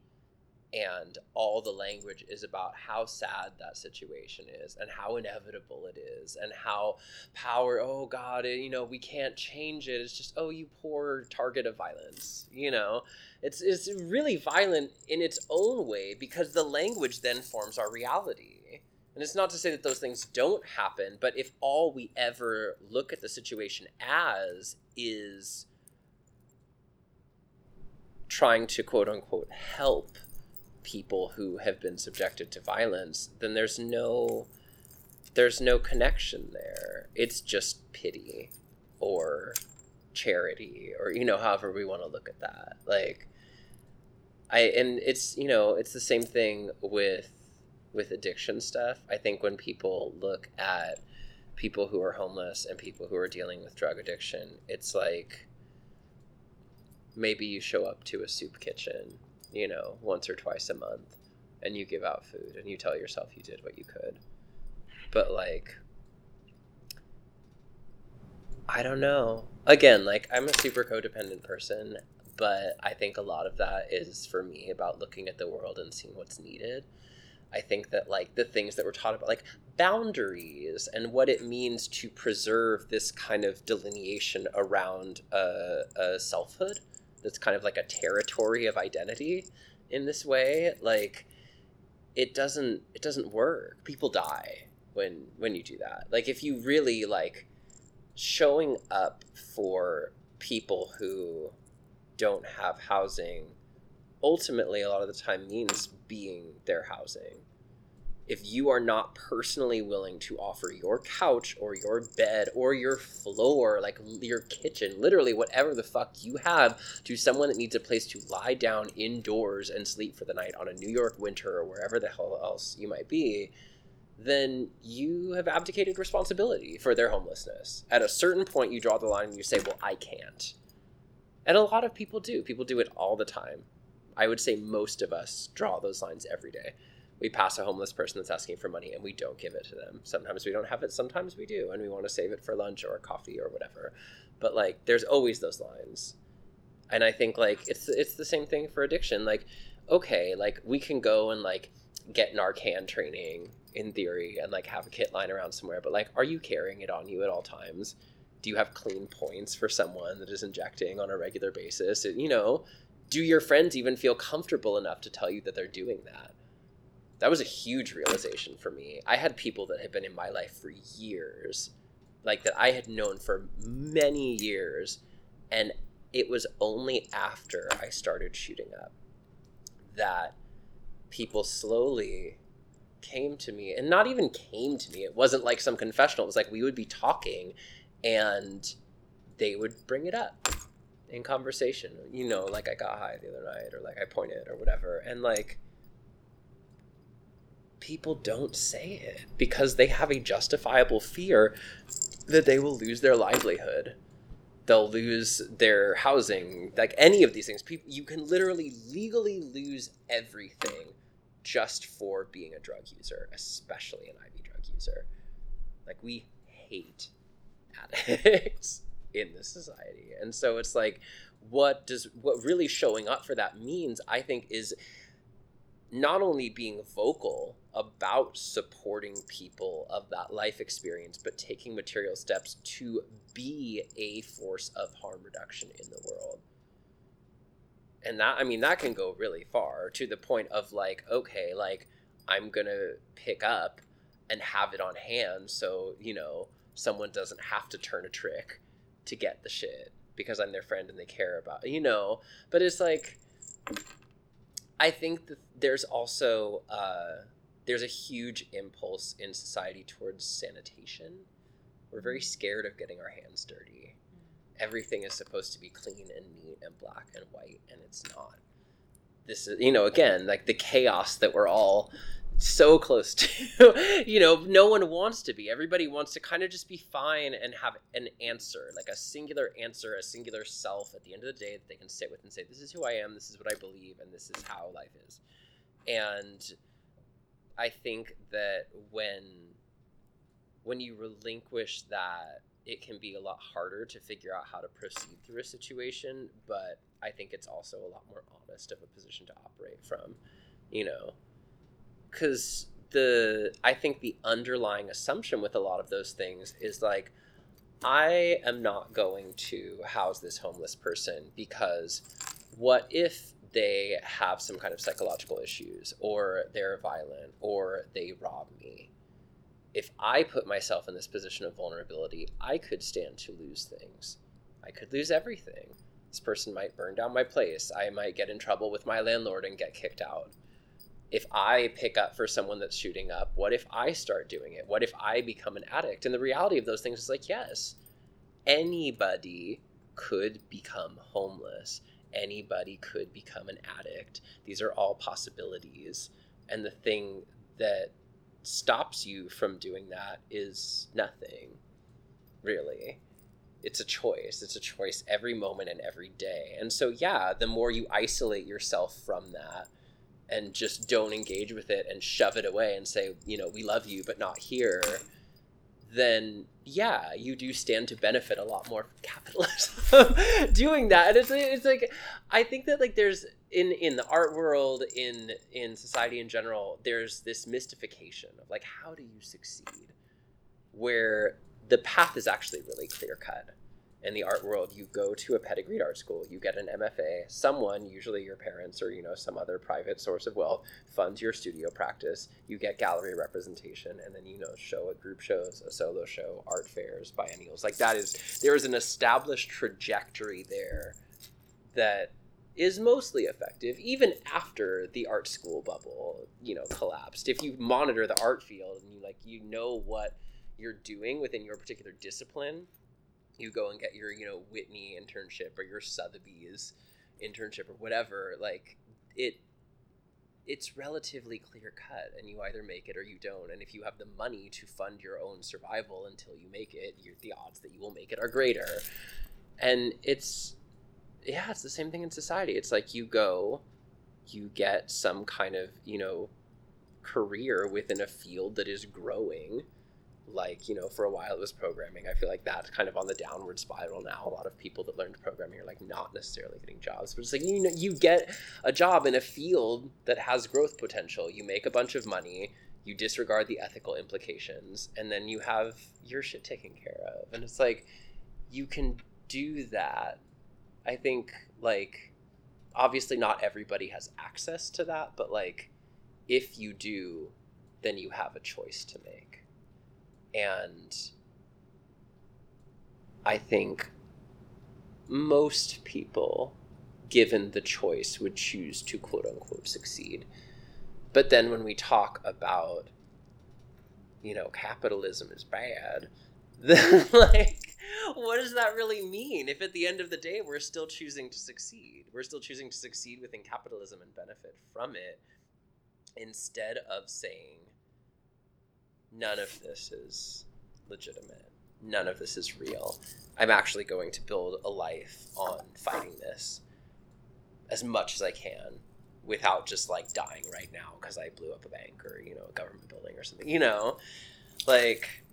and all the language is about how sad that situation is and how inevitable it is and how power oh god it, you know we can't change it. It's just oh you poor target of violence you know? It's it's really violent in its own way because the language then forms our reality. And it's not to say that those things don't happen but if all we ever look at the situation as is trying to quote unquote help people who have been subjected to violence, then there's no there's no connection there. It's just pity or charity or you know however we want to look at that. Like I and it's you know, it's the same thing with with addiction stuff. I think when people look at people who are homeless and people who are dealing with drug addiction, it's like maybe you show up to a soup kitchen you know, once or twice a month and you give out food and you tell yourself you did what you could. But like I don't know. Again, like I'm a super codependent person, but I think a lot of that is for me about looking at the world and seeing what's needed. I think that like the things that we're taught about like boundaries and what it means to preserve this kind of delineation around a, a selfhood that's kind of like a territory of identity in this way like it doesn't it doesn't work. People die when when you do that. Like if you really like showing up for people who don't have housing ultimately a lot of the time means being their housing if you are not personally willing to offer your couch or your bed or your floor, like your kitchen, literally whatever the fuck you have, to someone that needs a place to lie down indoors and sleep for the night on a New York winter or wherever the hell else you might be, then you have abdicated responsibility for their homelessness. At a certain point, you draw the line and you say, Well, I can't. And a lot of people do. People do it all the time. I would say most of us draw those lines every day we pass a homeless person that's asking for money and we don't give it to them. Sometimes we don't have it, sometimes we do, and we want to save it for lunch or coffee or whatever. But like there's always those lines. And I think like it's it's the same thing for addiction. Like, okay, like we can go and like get Narcan training in theory and like have a kit lying around somewhere, but like are you carrying it on you at all times? Do you have clean points for someone that is injecting on a regular basis? You know, do your friends even feel comfortable enough to tell you that they're doing that? That was a huge realization for me. I had people that had been in my life for years, like that I had known for many years, and it was only after I started shooting up that people slowly came to me and not even came to me. It wasn't like some confessional. It was like we would be talking and they would bring it up in conversation. You know, like I got high the other night or like I pointed or whatever. And like people don't say it because they have a justifiable fear that they will lose their livelihood. they'll lose their housing like any of these things. People you can literally legally lose everything just for being a drug user especially an iv drug user. Like we hate addicts in this society. And so it's like what does what really showing up for that means i think is not only being vocal about supporting people of that life experience, but taking material steps to be a force of harm reduction in the world. And that, I mean, that can go really far to the point of like, okay, like, I'm gonna pick up and have it on hand so, you know, someone doesn't have to turn a trick to get the shit because I'm their friend and they care about, you know. But it's like, I think that there's also uh, there's a huge impulse in society towards sanitation. We're very scared of getting our hands dirty. Mm-hmm. Everything is supposed to be clean and neat and black and white, and it's not. This is, you know, again, like the chaos that we're all so close to. you know, no one wants to be. Everybody wants to kind of just be fine and have an answer, like a singular answer, a singular self at the end of the day that they can sit with and say, This is who I am, this is what I believe, and this is how life is. And I think that when when you relinquish that it can be a lot harder to figure out how to proceed through a situation, but I think it's also a lot more honest of a position to operate from, you know? Because the I think the underlying assumption with a lot of those things is like I am not going to house this homeless person because what if they have some kind of psychological issues or they're violent or they rob me? If I put myself in this position of vulnerability, I could stand to lose things. I could lose everything. This person might burn down my place. I might get in trouble with my landlord and get kicked out if I pick up for someone that's shooting up, what if I start doing it? What if I become an addict? And the reality of those things is like, yes, anybody could become homeless. Anybody could become an addict. These are all possibilities. And the thing that stops you from doing that is nothing, really. It's a choice. It's a choice every moment and every day. And so, yeah, the more you isolate yourself from that, and just don't engage with it and shove it away and say, you know, we love you, but not here, then yeah, you do stand to benefit a lot more from capitalism doing that. And it's, it's like, I think that like there's in, in the art world, in, in society in general, there's this mystification of like, how do you succeed? Where the path is actually really clear cut in the art world, you go to a pedigreed art school, you get an MFA, someone, usually your parents or you know some other private source of wealth, funds your studio practice, you get gallery representation, and then you know show at group shows, a solo show, art fairs, biennials. Like that is there is an established trajectory there that is mostly effective even after the art school bubble you know collapsed if you monitor the art field and you like you know what you're doing within your particular discipline you go and get your you know Whitney internship or your Sotheby's internship or whatever like it it's relatively clear cut and you either make it or you don't. And if you have the money to fund your own survival until you make it the odds that you will make it are greater. And it's yeah it's the same thing in society. It's like you go you get some kind of you know career within a field that is growing like you know for a while it was programming. I feel like that's kind of on the downward spiral now. A lot of people that learned programming are like not necessarily getting jobs but it's like you know you get a job in a field that has growth potential. You make a bunch of money you disregard the ethical implications and then you have your shit taken care of. And it's like you can do that. I think like obviously not everybody has access to that but like if you do then you have a choice to make and I think most people, given the choice, would choose to quote unquote succeed. But then when we talk about, you know, capitalism is bad, then like, what does that really mean? If at the end of the day we're still choosing to succeed, we're still choosing to succeed within capitalism and benefit from it, instead of saying, none of this is legitimate. none of this is real. I'm actually going to build a life on fighting this as much as I can without just like dying right now because I blew up a bank or, you know, a government building or something, you know? Like,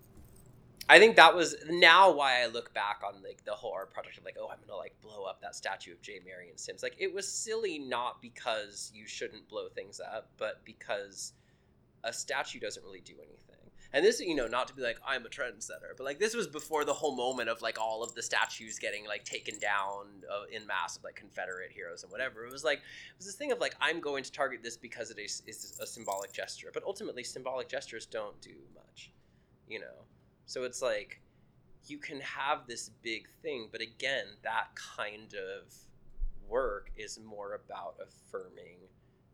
I think that was now why I look back on like the whole art project of like, oh, I'm gonna like blow up that statue of J. Marion Sims. Like it was silly not because you shouldn't blow things up, but because a statue doesn't really do anything. And this, you know, not to be like I'm a trendsetter, but like this was before the whole moment of like all of the statues getting like taken down uh, in mass of like Confederate heroes and whatever. It was like it was this thing of like I'm going to target this because it is, is a symbolic gesture, but ultimately symbolic gestures don't do much, you know. So it's like you can have this big thing, but again, that kind of work is more about affirming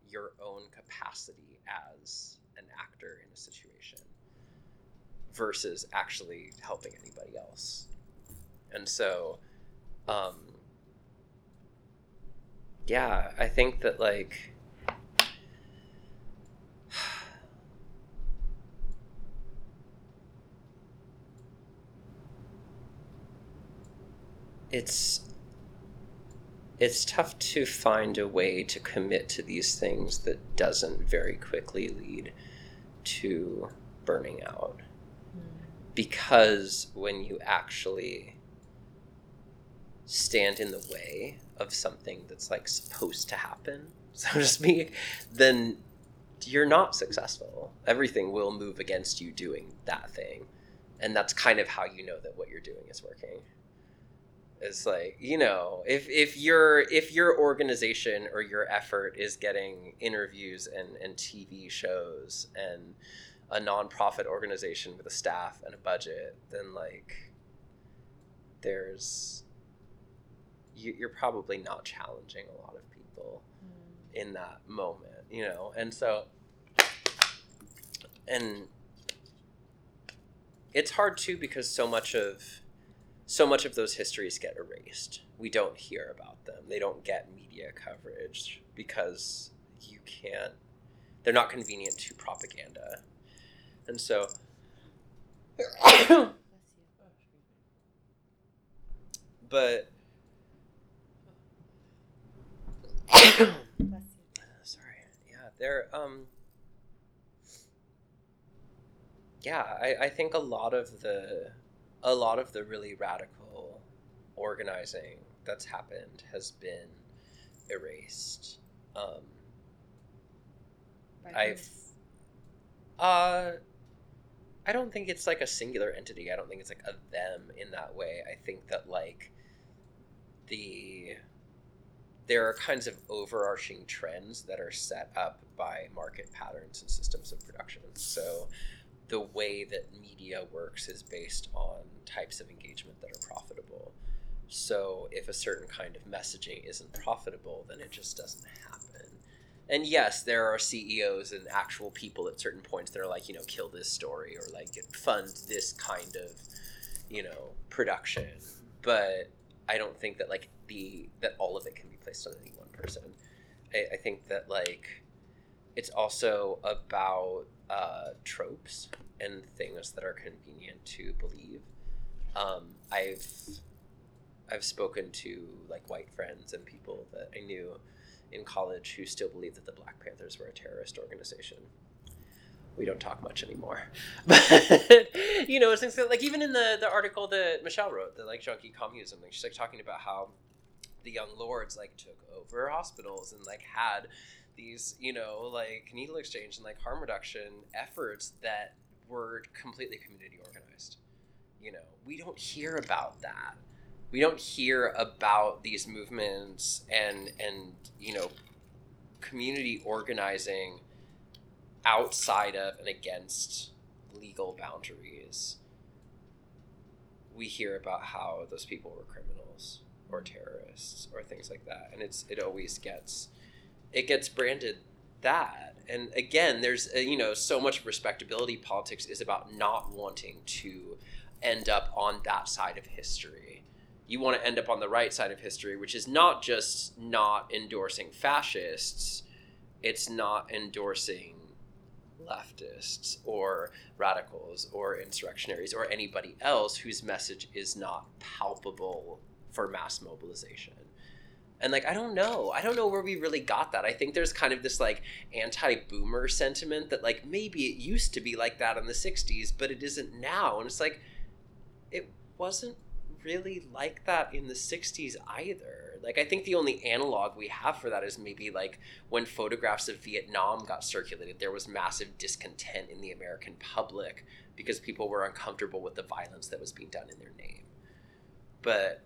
your own capacity as an actor in a situation versus actually helping anybody else. And so, um, yeah, I think that like it's it's tough to find a way to commit to these things that doesn't very quickly lead to burning out because when you actually stand in the way of something that's like supposed to happen so to speak then you're not successful. Everything will move against you doing that thing. And that's kind of how you know that what you're doing is working. It's like you know if if your if your organization or your effort is getting interviews and and tv shows and a nonprofit organization with a staff and a budget then like there's you, you're probably not challenging a lot of people mm. in that moment you know and so and it's hard too because so much of so much of those histories get erased. We don't hear about them. They don't get media coverage because you can't, they're not convenient to propaganda. And so, but, sorry, yeah, they're, um, yeah, I, I think a lot of the, a lot of the really radical organizing that's happened has been erased. Um, I've, uh, I don't think it's like a singular entity. I don't think it's like a them in that way. I think that like the there are kinds of overarching trends that are set up by market patterns and systems of production. So the way that media works is based on types of engagement that are profitable. So if a certain kind of messaging isn't profitable, then it just doesn't happen. And yes, there are CEOs and actual people at certain points that are like, you know, kill this story or like fund this kind of, you know, production. But I don't think that like the that all of it can be placed on any one person. I, I think that like it's also about uh, tropes and things that are convenient to believe. Um, I've I've spoken to like white friends and people that I knew in college who still believe that the Black Panthers were a terrorist organization. We don't talk much anymore, but you know, it's like even in the the article that Michelle wrote, the like junkie communism, like she's like talking about how the young lords like took over hospitals and like had these you know like needle exchange and like harm reduction efforts that were completely community organized. You know we don't hear about that we don't hear about these movements and and you know community organizing outside of and against legal boundaries. We hear about how those people were criminals or terrorists or things like that and it's it always gets it gets branded that. And again there's uh, you know so much respectability politics is about not wanting to end up on that side of history you want to end up on the right side of history which is not just not endorsing fascists it's not endorsing leftists or radicals or insurrectionaries or anybody else whose message is not palpable for mass mobilization. And like I don't know. I don't know where we really got that. I think there's kind of this like anti-boomer sentiment that like maybe it used to be like that in the 60s, but it isn't now. And it's like it wasn't really like that in the 60s either. Like I think the only analog we have for that is maybe like when photographs of Vietnam got circulated, there was massive discontent in the American public because people were uncomfortable with the violence that was being done in their name. But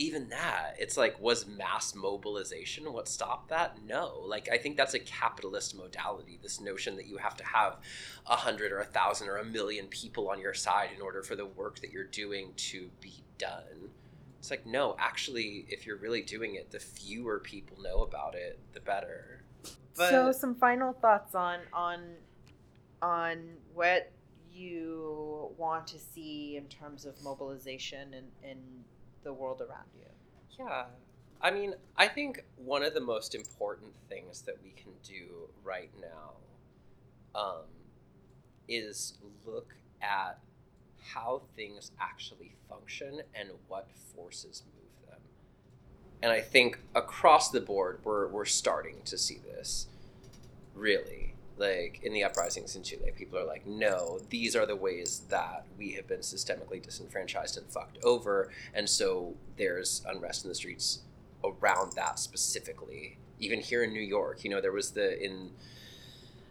even that, it's like, was mass mobilization what stopped that? No. Like, I think that's a capitalist modality. This notion that you have to have a hundred or a thousand or a million people on your side in order for the work that you're doing to be done. It's like, no, actually, if you're really doing it, the fewer people know about it, the better. But... So, some final thoughts on on on what you want to see in terms of mobilization and, and the world around you. Yeah. I mean, I think one of the most important things that we can do right now um, is look at how things actually function and what forces move them. And I think across the board, we're, we're starting to see this, really like in the uprisings in Chile, people are like, no, these are the ways that we have been systemically disenfranchised and fucked over, and so there's unrest in the streets around that specifically. Even here in New York, you know, there was the in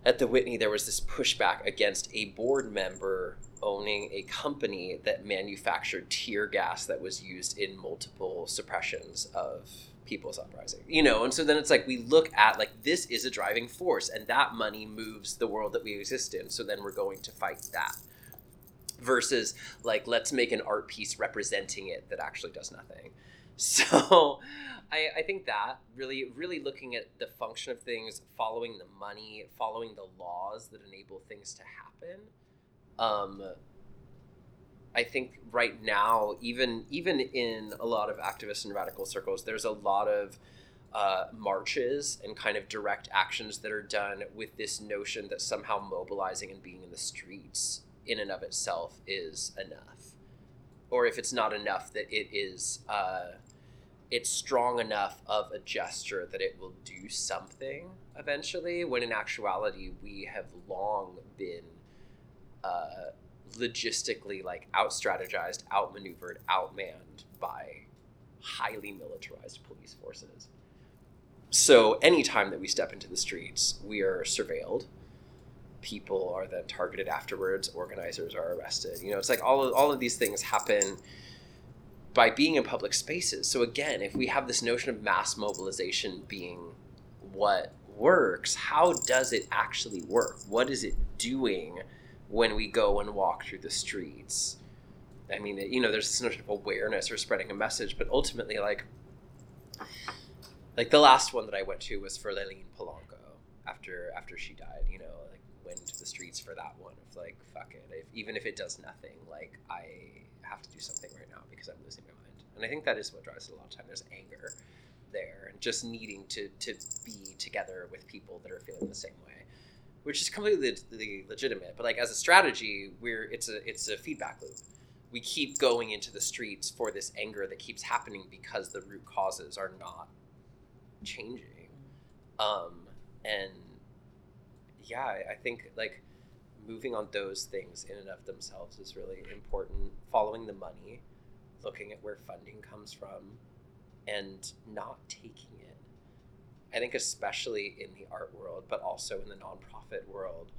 at the Whitney, there was this pushback against a board member owning a company that manufactured tear gas that was used in multiple suppressions of people's uprising you know? And so then it's like we look at like this is a driving force and that money moves the world that we exist in. So then we're going to fight that versus like let's make an art piece representing it that actually does nothing. So I, I think that really really looking at the function of things following the money following the laws that enable things to happen um, I think right now, even even in a lot of activist and radical circles, there's a lot of uh, marches and kind of direct actions that are done with this notion that somehow mobilizing and being in the streets in and of itself is enough, or if it's not enough, that it is uh, it's strong enough of a gesture that it will do something eventually. When in actuality, we have long been. Uh, logistically like out strategized, outmaneuvered, outmanned by highly militarized police forces. So anytime that we step into the streets, we are surveilled. People are then targeted afterwards. Organizers are arrested. You know, it's like all of, all of these things happen by being in public spaces. So again, if we have this notion of mass mobilization being what works, how does it actually work? What is it doing when we go and walk through the streets. I mean, you know, there's this notion of awareness or spreading a message, but ultimately, like, like the last one that I went to was for Layleen Polanco after after she died. You know, like went into the streets for that one of like, fuck it, if, even if it does nothing, like I have to do something right now because I'm losing my mind. And I think that is what drives it a lot of time. There's anger there and just needing to to be together with people that are feeling the same way which is completely legitimate. But like as a strategy, we're it's a it's a feedback loop. We keep going into the streets for this anger that keeps happening because the root causes are not changing. Um, and yeah, I think like moving on those things in and of themselves is really important. Following the money, looking at where funding comes from, and not taking it I think especially in the art world, but also in the nonprofit world,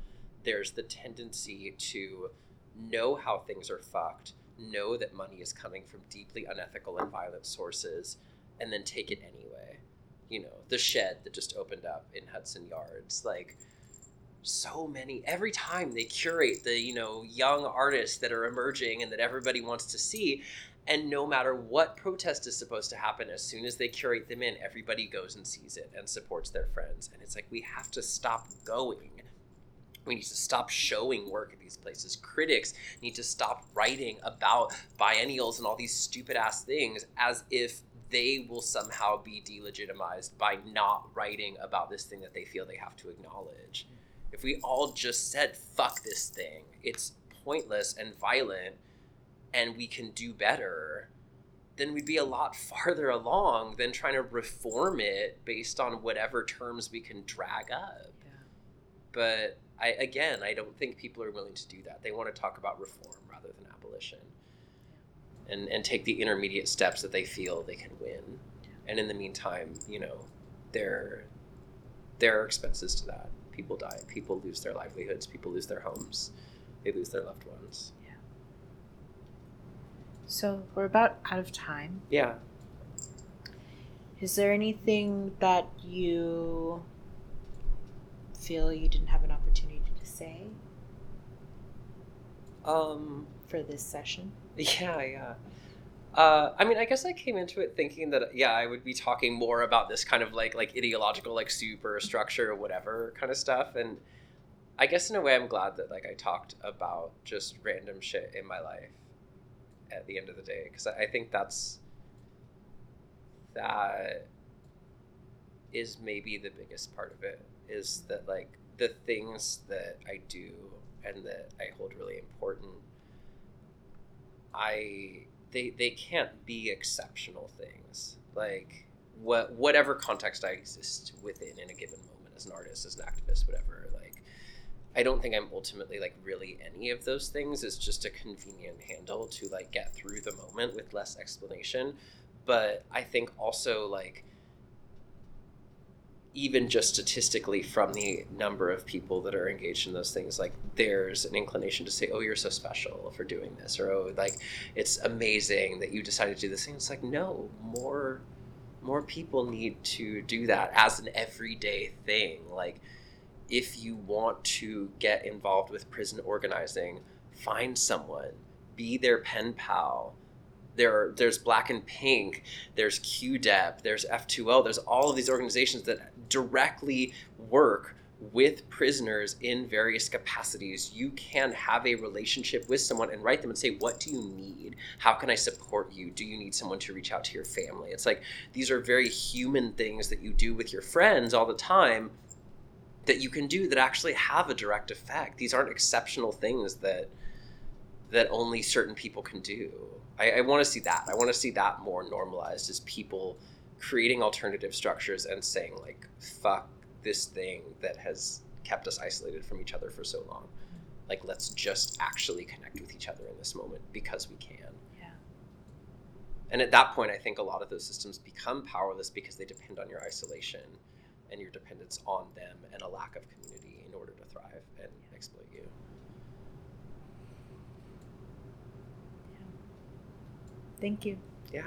there's the tendency to know how things are fucked, know that money is coming from deeply unethical and violent sources, and then take it anyway. You know, the shed that just opened up in Hudson Yards, like so many every time they curate the you know young artists that are emerging and that everybody wants to see and no matter what protest is supposed to happen, as soon as they curate them in, everybody goes and sees it and supports their friends. And it's like, we have to stop going. We need to stop showing work at these places. Critics need to stop writing about biennials and all these stupid ass things as if they will somehow be delegitimized by not writing about this thing that they feel they have to acknowledge. Mm. If we all just said, fuck this thing, it's pointless and violent, and we can do better, then we'd be a lot farther along than trying to reform it based on whatever terms we can drag up. Yeah. But I again, I don't think people are willing to do that. They want to talk about reform rather than abolition. And and take the intermediate steps that they feel they can win. And in the meantime, you know, there there are expenses to that. People die, people lose their livelihoods, people lose their homes, they lose their loved ones. So we're about out of time. Yeah. Is there anything that you feel you didn't have an opportunity to say Um for this session? Yeah, yeah. Uh, I mean, I guess I came into it thinking that yeah, I would be talking more about this kind of like like ideological like superstructure or whatever kind of stuff, and I guess in a way I'm glad that like I talked about just random shit in my life at the end of the day because I think that's that is maybe the biggest part of it is that like the things that I do and that I hold really important I they they can't be exceptional things. Like what whatever context I exist within in a given moment as an artist, as an activist, whatever, like I don't think I'm ultimately like really any of those things. It's just a convenient handle to like get through the moment with less explanation. But I think also like even just statistically from the number of people that are engaged in those things like there's an inclination to say oh you're so special for doing this or oh like it's amazing that you decided to do this thing it's like no more more people need to do that as an everyday thing like if you want to get involved with prison organizing find someone be their pen pal. There there's black and pink there's qdep there's f2l there's all of these organizations that directly work with prisoners in various capacities. You can have a relationship with someone and write them and say what do you need? How can i support you? Do you need someone to reach out to your family? It's like these are very human things that you do with your friends all the time that you can do that actually have a direct effect these aren't exceptional things that that only certain people can do I, I want to see that. I want to see that more normalized as people creating alternative structures and saying like, "Fuck this thing that has kept us isolated from each other for so long." Like, let's just actually connect with each other in this moment because we can. Yeah. And at that point, I think a lot of those systems become powerless because they depend on your isolation and your dependence on them and a lack of community in order to thrive and exploit you. Thank you. Yeah.